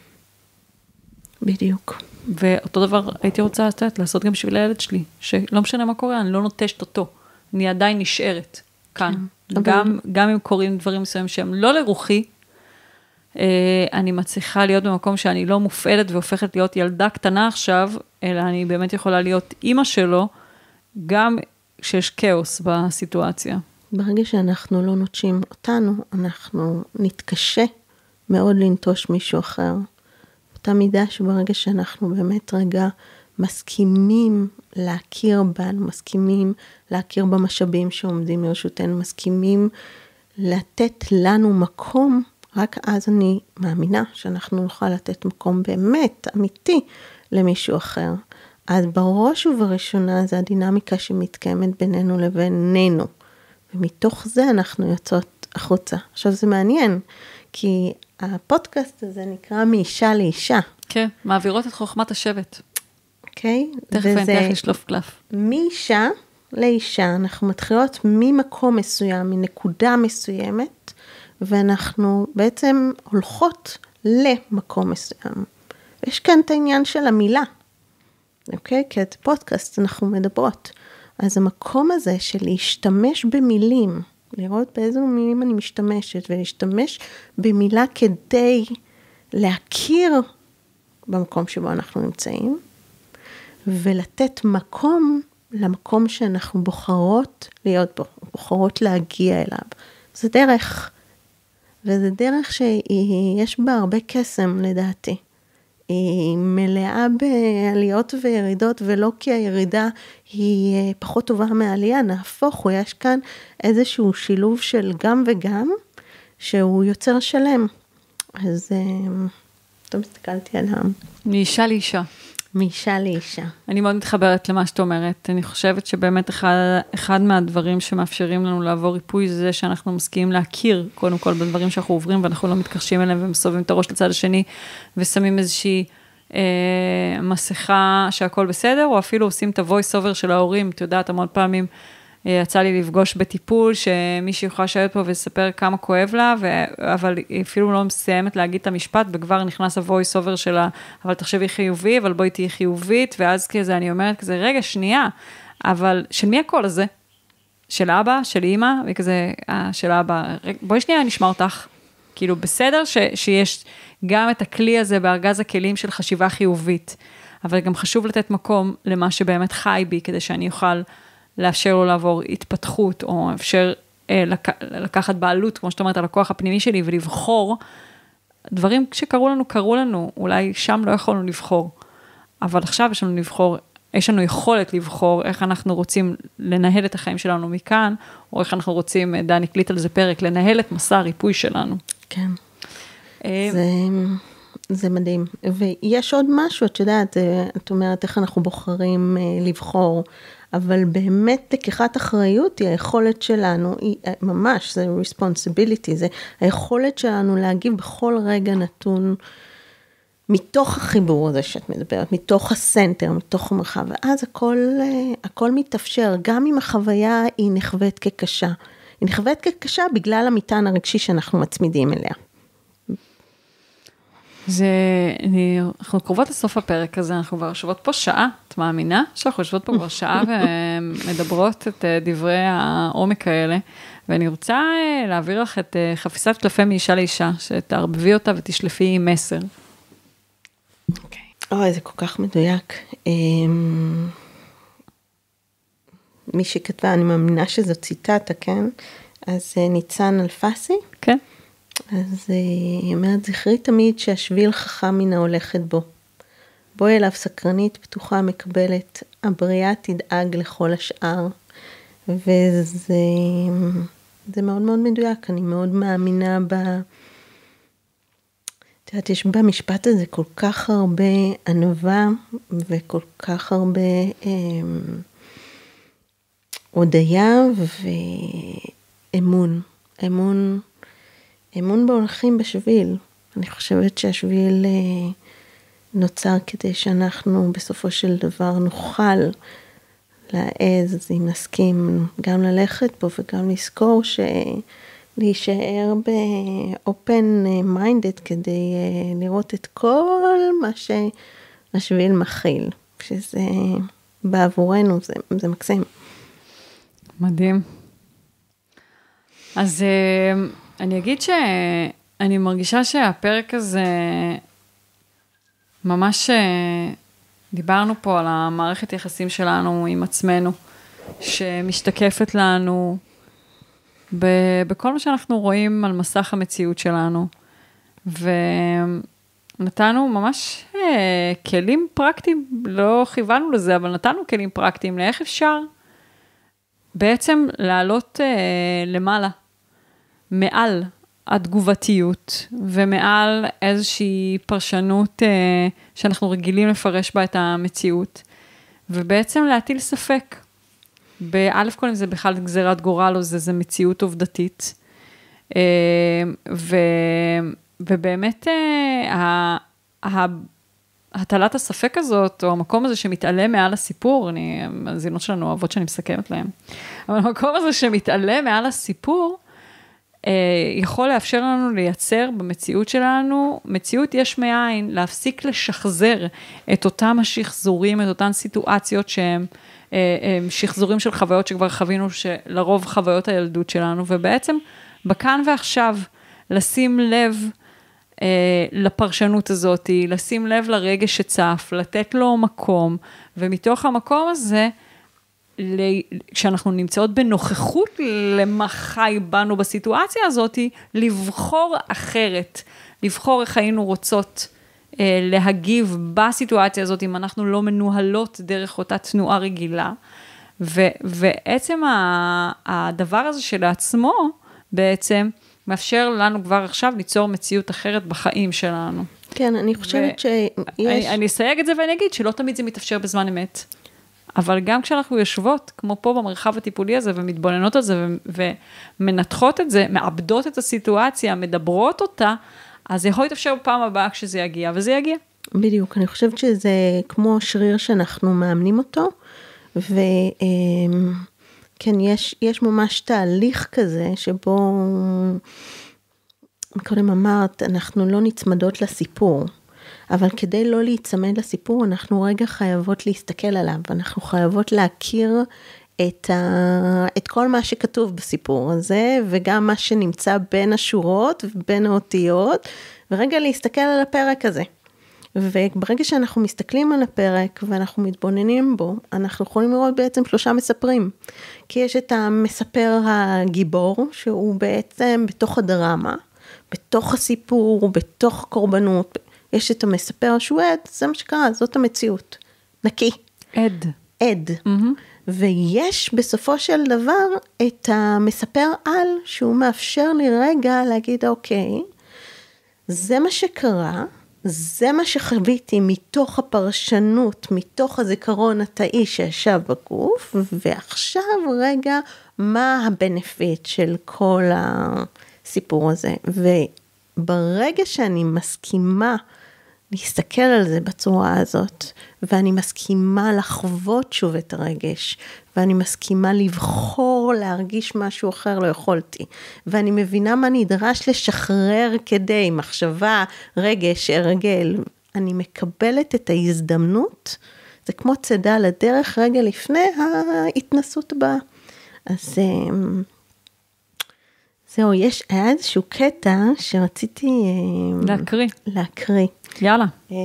בדיוק. ואותו דבר הייתי רוצה לתת, לעשות גם בשביל הילד שלי, שלא משנה מה קורה, אני לא נוטשת אותו. אני עדיין נשארת כאן. כן. גם, גם אם קורים דברים מסוימים שהם לא לרוחי, אה, אני מצליחה להיות במקום שאני לא מופעלת והופכת להיות ילדה קטנה עכשיו, אלא אני באמת יכולה להיות אימא שלו, גם כשיש כאוס בסיטואציה. ברגע שאנחנו לא נוטשים אותנו, אנחנו נתקשה מאוד לנטוש מישהו אחר. באותה מידה שברגע שאנחנו באמת רגע מסכימים להכיר בנו, מסכימים להכיר במשאבים שעומדים לרשותנו, מסכימים לתת לנו מקום, רק אז אני מאמינה שאנחנו נוכל לתת מקום באמת, אמיתי, למישהו אחר. אז בראש ובראשונה זה הדינמיקה שמתקיימת בינינו לבינינו. ומתוך זה אנחנו יוצאות החוצה. עכשיו זה מעניין, כי הפודקאסט הזה נקרא מאישה לאישה. כן, מעבירות את חוכמת השבט. אוקיי? תכף אני אתן לך לשלוף קלף. מאישה לאישה, אנחנו מתחילות ממקום מסוים, מנקודה מסוימת, ואנחנו בעצם הולכות למקום מסוים. ויש כאן את העניין של המילה, אוקיי? כי את פודקאסט אנחנו מדברות. אז המקום הזה של להשתמש במילים, לראות באיזה מילים אני משתמשת, ולהשתמש במילה כדי להכיר במקום שבו אנחנו נמצאים, ולתת מקום למקום שאנחנו בוחרות להיות בו, בוחרות להגיע אליו. זה דרך, וזה דרך שיש בה הרבה קסם לדעתי. היא מלאה בעליות וירידות, ולא כי הירידה היא אה, פחות טובה מהעלייה, נהפוך הוא, יש כאן איזשהו שילוב של גם וגם, שהוא יוצר שלם. אז טוב, אה, הסתכלתי על ה... מאישה לאישה. מאישה לאישה. אני מאוד מתחברת למה שאת אומרת. אני חושבת שבאמת אחד, אחד מהדברים שמאפשרים לנו לעבור ריפוי זה שאנחנו מסכימים להכיר, קודם כל, בדברים שאנחנו עוברים ואנחנו לא מתקרשים אליהם ומסובבים את הראש לצד השני ושמים איזושהי אה, מסכה שהכל בסדר, או אפילו עושים את ה-voice over של ההורים. את יודעת, המון פעמים יצא לי לפגוש בטיפול, שמישהי יכולה לשבת פה ולספר כמה כואב לה, ו... אבל היא אפילו לא מסיימת להגיד את המשפט, וכבר נכנס ה-voice over שלה, אבל תחשבי חיובי, אבל בואי תהיי חיובית, ואז כזה אני אומרת כזה, רגע, שנייה, אבל של מי הקול הזה? של אבא, של אימא, וכזה, אה, של אבא, בואי שנייה נשמע אותך. כאילו, בסדר ש, שיש גם את הכלי הזה בארגז הכלים של חשיבה חיובית, אבל גם חשוב לתת מקום למה שבאמת חי בי, כדי שאני אוכל לאפשר לו לעבור התפתחות, או אפשר אה, לק, לקחת בעלות, כמו שאת אומרת, על הכוח הפנימי שלי ולבחור. דברים שקרו לנו, קרו לנו, אולי שם לא יכולנו לבחור, אבל עכשיו יש לנו לבחור, יש לנו יכולת לבחור איך אנחנו רוצים לנהל את החיים שלנו מכאן, או איך אנחנו רוצים, אה, דני הקליט על זה פרק, לנהל את מסע הריפוי שלנו. כן. אה, זה, זה מדהים. ויש עוד משהו, את יודעת, אה, את אומרת איך אנחנו בוחרים לבחור. אבל באמת לקיחת אחריות היא היכולת שלנו, היא ממש, זה responsibility, זה היכולת שלנו להגיב בכל רגע נתון מתוך החיבור הזה שאת מדברת, מתוך הסנטר, מתוך המרחב, ואז הכל, הכל מתאפשר, גם אם החוויה היא נחווית כקשה. היא נחווית כקשה בגלל המטען הרגשי שאנחנו מצמידים אליה. זה, אני, אנחנו קרובות לסוף הפרק הזה, אנחנו כבר יושבות פה שעה, את מאמינה? שאנחנו יושבות פה כבר שעה *laughs* ומדברות את אה, דברי העומק האלה, ואני רוצה אה, להעביר לך את אה, חפיסת קלפי מאישה לאישה, שתערבבי אותה ותשלפי עם מסר. אוקיי. אוי, זה כל כך מדויק. אמ, מי שכתבה, אני מאמינה שזו ציטטה, כן? אז ניצן אלפסי. כן. אז היא אומרת, זכרי תמיד שהשביל חכם מן ההולכת בו. בואי אליו סקרנית, פתוחה, מקבלת, הבריאה תדאג לכל השאר. וזה זה מאוד מאוד מדויק, אני מאוד מאמינה ב... את יודעת, יש במשפט הזה כל כך הרבה ענווה וכל כך הרבה אה, הודיה ואמון. אמון אמון בהולכים בשביל. אני חושבת שהשביל אה, נוצר כדי שאנחנו בסופו של דבר נוכל להעז, אם נסכים, גם ללכת בו וגם לזכור שלהישאר ב-open minded כדי אה, לראות את כל מה שהשביל מכיל, שזה בעבורנו, זה, זה מקסים. מדהים. אז אה, אני אגיד שאני מרגישה שהפרק הזה, ממש אה, דיברנו פה על המערכת יחסים שלנו עם עצמנו, שמשתקפת לנו בכל מה שאנחנו רואים על מסך המציאות שלנו. ונתנו ממש אה, כלים פרקטיים, לא כיוונו לזה, אבל נתנו כלים פרקטיים לאיך אפשר בעצם לעלות אה, למעלה מעל התגובתיות ומעל איזושהי פרשנות אה, שאנחנו רגילים לפרש בה את המציאות, ובעצם להטיל ספק. באלף כל אם זה בכלל גזירת גורל או זה, זה מציאות עובדתית. אה, ו, ובאמת אה, הטלת הספק הזאת, או המקום הזה שמתעלם מעל הסיפור, אני, המאזינות שלנו אוהבות שאני מסכמת להם, אבל המקום הזה שמתעלם מעל הסיפור, יכול לאפשר לנו לייצר במציאות שלנו, מציאות יש מאין, להפסיק לשחזר את אותם השחזורים, את אותן סיטואציות שהם אה, שחזורים של חוויות שכבר חווינו, שלרוב חוויות הילדות שלנו, ובעצם בכאן ועכשיו לשים לב אה, לפרשנות הזאת, לשים לב לרגש שצף, לתת לו מקום, ומתוך המקום הזה, כשאנחנו נמצאות בנוכחות למה חי בנו בסיטואציה הזאת, לבחור אחרת, לבחור איך היינו רוצות אה, להגיב בסיטואציה הזאת, אם אנחנו לא מנוהלות דרך אותה תנועה רגילה. ו, ועצם הדבר הזה שלעצמו, בעצם, מאפשר לנו כבר עכשיו ליצור מציאות אחרת בחיים שלנו. כן, אני חושבת ו- שיש... אני, אני אסייג את זה ואני אגיד שלא תמיד זה מתאפשר בזמן אמת. אבל גם כשאנחנו יושבות, כמו פה במרחב הטיפולי הזה, ומתבוננות על זה, ומנתחות את זה, מאבדות את הסיטואציה, מדברות אותה, אז יכול להתאפשר בפעם הבאה כשזה יגיע, וזה יגיע. בדיוק, אני חושבת שזה כמו שריר שאנחנו מאמנים אותו, וכן, יש, יש ממש תהליך כזה שבו, קודם אמרת, אנחנו לא נצמדות לסיפור. אבל כדי לא להיצמד לסיפור, אנחנו רגע חייבות להסתכל עליו, אנחנו חייבות להכיר את, ה... את כל מה שכתוב בסיפור הזה, וגם מה שנמצא בין השורות ובין האותיות, ורגע להסתכל על הפרק הזה. וברגע שאנחנו מסתכלים על הפרק ואנחנו מתבוננים בו, אנחנו יכולים לראות בעצם שלושה מספרים. כי יש את המספר הגיבור, שהוא בעצם בתוך הדרמה, בתוך הסיפור, בתוך הקורבנות. יש את המספר שהוא עד, זה מה שקרה, זאת המציאות. נקי. עד. עד. Mm-hmm. ויש בסופו של דבר את המספר על, שהוא מאפשר לי רגע להגיד, אוקיי, זה מה שקרה, זה מה שחוויתי מתוך הפרשנות, מתוך הזיכרון התאי שישב בגוף, ועכשיו רגע, מה הבנפיט של כל הסיפור הזה. וברגע שאני מסכימה להסתכל על זה בצורה הזאת, ואני מסכימה לחוות שוב את הרגש, ואני מסכימה לבחור להרגיש משהו אחר לא יכולתי, ואני מבינה מה נדרש לשחרר כדי מחשבה, רגש, הרגל, אני מקבלת את ההזדמנות, זה כמו צידה לדרך רגע לפני ההתנסות בה. אז אמ, זהו, יש, היה איזשהו קטע שרציתי... אמ, להקריא. להקריא. יאללה. אה,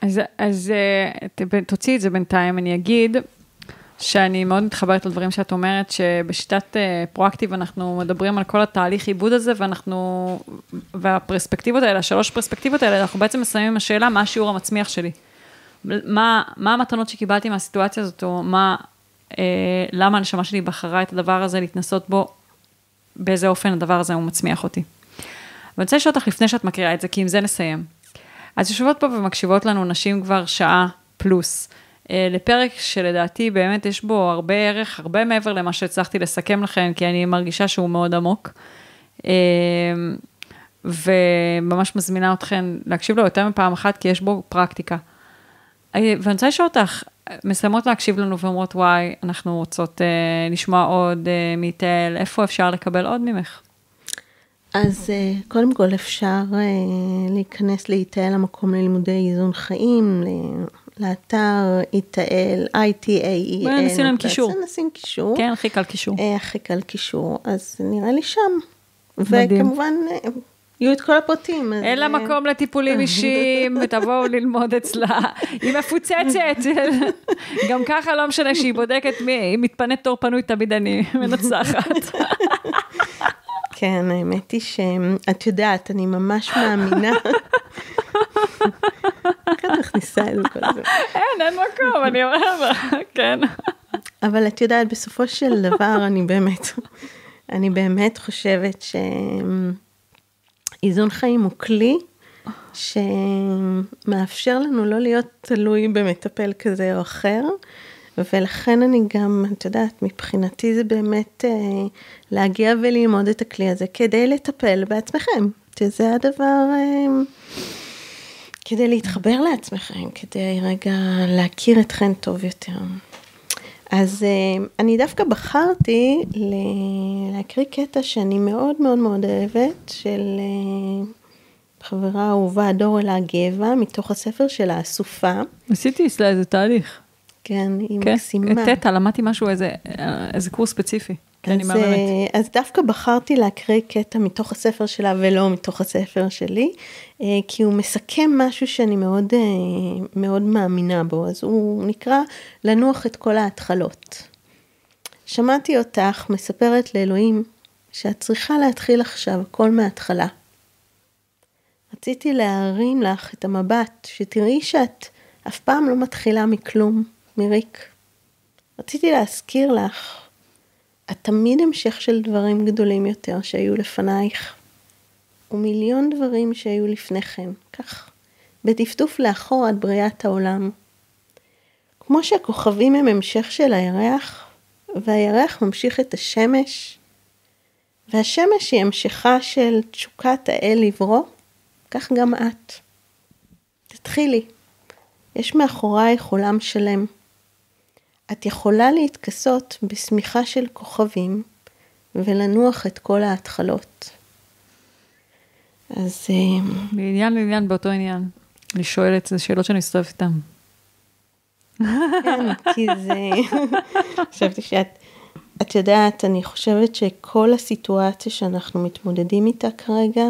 אז, אז אה, תוציאי את זה בינתיים, אני אגיד שאני מאוד מתחברת לדברים שאת אומרת, שבשיטת אה, פרואקטיב אנחנו מדברים על כל התהליך עיבוד הזה, ואנחנו, והפרספקטיבות האלה, השלוש פרספקטיבות האלה, אנחנו בעצם מסיימים עם השאלה, מה השיעור המצמיח שלי? מה, מה המתנות שקיבלתי מהסיטואציה הזאת, או מה, אה, למה הנשמה שלי בחרה את הדבר הזה להתנסות בו, באיזה אופן הדבר הזה הוא מצמיח אותי. ואני רוצה לשאול אותך לפני שאת מקריאה את זה, כי עם זה נסיים. אז יושבות פה ומקשיבות לנו נשים כבר שעה פלוס, אה, לפרק שלדעתי באמת יש בו הרבה ערך, הרבה מעבר למה שהצלחתי לסכם לכם, כי אני מרגישה שהוא מאוד עמוק. אה, וממש מזמינה אתכן להקשיב לו יותר מפעם אחת, כי יש בו פרקטיקה. אה, ואני רוצה לשאול אותך, מסיימות להקשיב לנו ואומרות, וואי, אנחנו רוצות אה, לשמוע עוד אה, מתל, איפה אפשר לקבל עוד ממך? אז אה, קודם כל אפשר אה, להיכנס להיטל המקום ללימודי איזון חיים, לאתר איתאל, I-T-A-E-L. בואי נשים להם קישור. נשים קישור. כן, הכי קל קישור. הכי קל קישור, אז נראה לי שם. מדהים. וכמובן, יהיו את כל הפרטים. אין לה מקום לטיפולים אישיים, *laughs* ותבואו ללמוד אצלה. היא מפוצצת. *laughs* גם ככה לא משנה שהיא בודקת מי, אם מתפנית תור פנוי, תמיד אני *laughs* מנצחת. כן, האמת היא שאת יודעת, אני ממש מאמינה. את מכניסה את זה כל הזמן? אין, אין מקום, אני אומרת, כן. אבל את יודעת, בסופו של דבר, אני באמת, אני באמת חושבת שאיזון חיים הוא כלי שמאפשר לנו לא להיות תלוי במטפל כזה או אחר. ולכן אני גם, את יודעת, מבחינתי זה באמת אה, להגיע וללמוד את הכלי הזה כדי לטפל בעצמכם, שזה הדבר, אה, כדי להתחבר לעצמכם, כדי רגע להכיר אתכם טוב יותר. אז אה, אני דווקא בחרתי להקריא קטע שאני מאוד מאוד מאוד אוהבת, של אה, חברה אהובה דור אלה גבע, מתוך הספר של האסופה. עשיתי אצלה איזה תהליך. כן, היא כן? מקסימה. תטא, למדתי משהו, איזה, איזה קורס ספציפי. כן, אז. אה, אז דווקא בחרתי להקריא קטע מתוך הספר שלה ולא מתוך הספר שלי, כי הוא מסכם משהו שאני מאוד, אה, מאוד מאמינה בו, אז הוא נקרא לנוח את כל ההתחלות. שמעתי אותך מספרת לאלוהים שאת צריכה להתחיל עכשיו הכל מההתחלה. רציתי להרים לך את המבט, שתראי שאת אף פעם לא מתחילה מכלום, מריק. רציתי להזכיר לך, את תמיד המשך של דברים גדולים יותר שהיו לפנייך, ומיליון דברים שהיו לפניכם, כך, בטפטוף לאחור עד בריאת העולם. כמו שהכוכבים הם המשך של הירח, והירח ממשיך את השמש, והשמש היא המשכה של תשוקת האל לברוא, כך גם את. תתחילי. יש מאחורייך עולם שלם. את יכולה להתכסות בשמיכה של כוכבים ולנוח את כל ההתחלות. אז אה, מעניין לעניין באותו עניין. אני שואלת, זה שאלות שאני מסתובבת איתן. כן, כי זה... חשבתי שאת... את יודעת, אני חושבת שכל הסיטואציה שאנחנו מתמודדים איתה כרגע,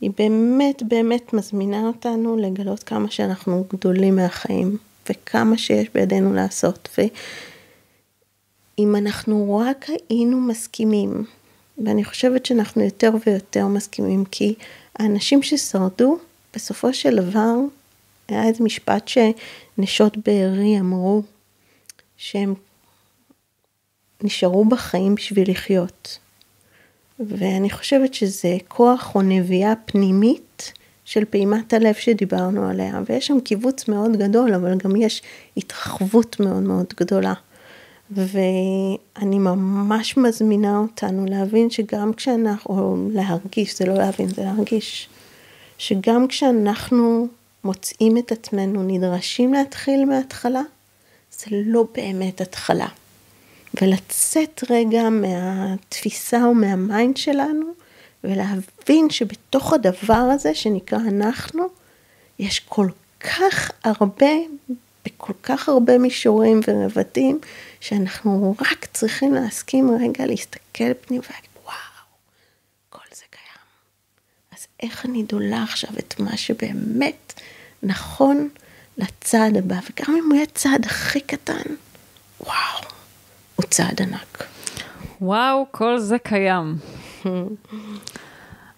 היא באמת באמת מזמינה אותנו לגלות כמה שאנחנו גדולים מהחיים, וכמה שיש בידינו לעשות. ואם אנחנו רק היינו מסכימים, ואני חושבת שאנחנו יותר ויותר מסכימים, כי האנשים ששרדו, בסופו של דבר, היה איזה משפט שנשות בארי אמרו, שהם נשארו בחיים בשביל לחיות. ואני חושבת שזה כוח או נביאה פנימית של פעימת הלב שדיברנו עליה, ויש שם קיבוץ מאוד גדול, אבל גם יש התרחבות מאוד מאוד גדולה. ואני ממש מזמינה אותנו להבין שגם כשאנחנו, או להרגיש, זה לא להבין, זה להרגיש, שגם כשאנחנו מוצאים את עצמנו נדרשים להתחיל מההתחלה, זה לא באמת התחלה. ולצאת רגע מהתפיסה או מהמיינד שלנו, ולהבין שבתוך הדבר הזה שנקרא אנחנו, יש כל כך הרבה, בכל כך הרבה מישורים ורבדים, שאנחנו רק צריכים להסכים רגע להסתכל פנים ולהגיד, וואו, כל זה קיים. אז איך אני דולה עכשיו את מה שבאמת נכון לצעד הבא, וגם אם הוא יהיה צעד הכי קטן, וואו. הוא צעד ענק. וואו, כל זה קיים.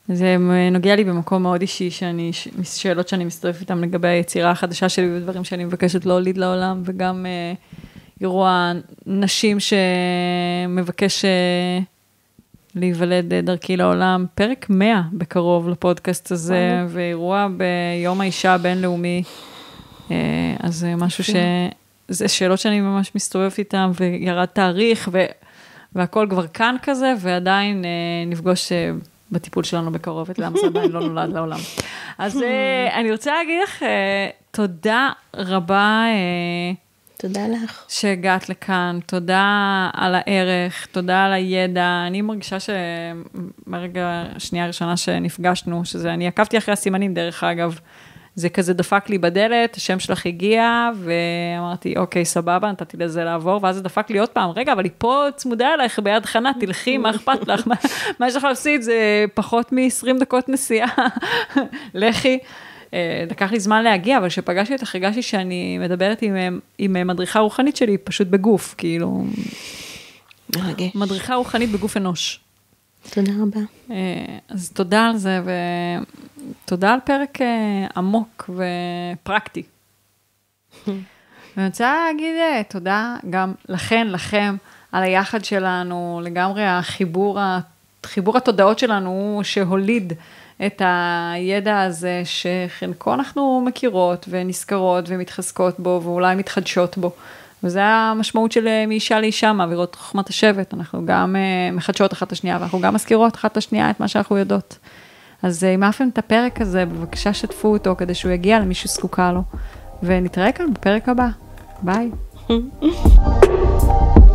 זה נוגע לי במקום מאוד אישי, שאני, שאלות שאני מסתובבת איתן לגבי היצירה החדשה שלי ודברים שאני מבקשת להוליד לעולם, וגם אה, אירוע נשים שמבקש אה, להיוולד אה, דרכי לעולם, פרק 100 בקרוב לפודקאסט הזה, וואו. ואירוע ביום האישה הבינלאומי. אה, אז זה משהו ש... זה שאלות שאני ממש מסתובבת איתן, וירד תאריך, ו... והכל כבר כאן כזה, ועדיין נפגוש בטיפול שלנו בקרוב, את למה זה עדיין לא נולד לעולם. אז *laughs* אני רוצה להגיד לך תודה רבה. תודה לך. שהגעת לכאן, תודה על הערך, תודה על הידע. אני מרגישה שמהרגע, השנייה הראשונה שנפגשנו, שזה, אני עקבתי אחרי הסימנים, דרך אגב, זה כזה דפק לי בדלת, השם שלך הגיע, ואמרתי, אוקיי, סבבה, נתתי לזה לעבור, ואז זה דפק לי עוד פעם, רגע, אבל היא פה צמודה אלייך ביד חנה, תלכי, מה אכפת לך? מה יש לך להפסיד? זה פחות מ-20 דקות נסיעה, *laughs* לכי. לקח לי זמן להגיע, אבל כשפגשתי אותך, הרגשתי שאני מדברת עם, עם מדריכה רוחנית שלי, פשוט בגוף, כאילו... מרגש. מדריכה רוחנית בגוף אנוש. תודה רבה. אז תודה על זה, ותודה על פרק עמוק ופרקטי. ואני רוצה להגיד תודה גם לכן, לכם, על היחד שלנו, לגמרי החיבור, חיבור התודעות שלנו שהוליד את הידע הזה, שחלקו אנחנו מכירות ונזכרות ומתחזקות בו, ואולי מתחדשות בו. וזה המשמעות של מאישה לאישה, מעבירות חוכמת השבט, אנחנו גם מחדשות אחת את השנייה, ואנחנו גם מזכירות אחת את השנייה את מה שאנחנו יודעות. אז אם אהבתם את הפרק הזה, בבקשה שתפו אותו כדי שהוא יגיע למי שזקוקה לו, ונתראה כאן בפרק הבא. ביי. *laughs*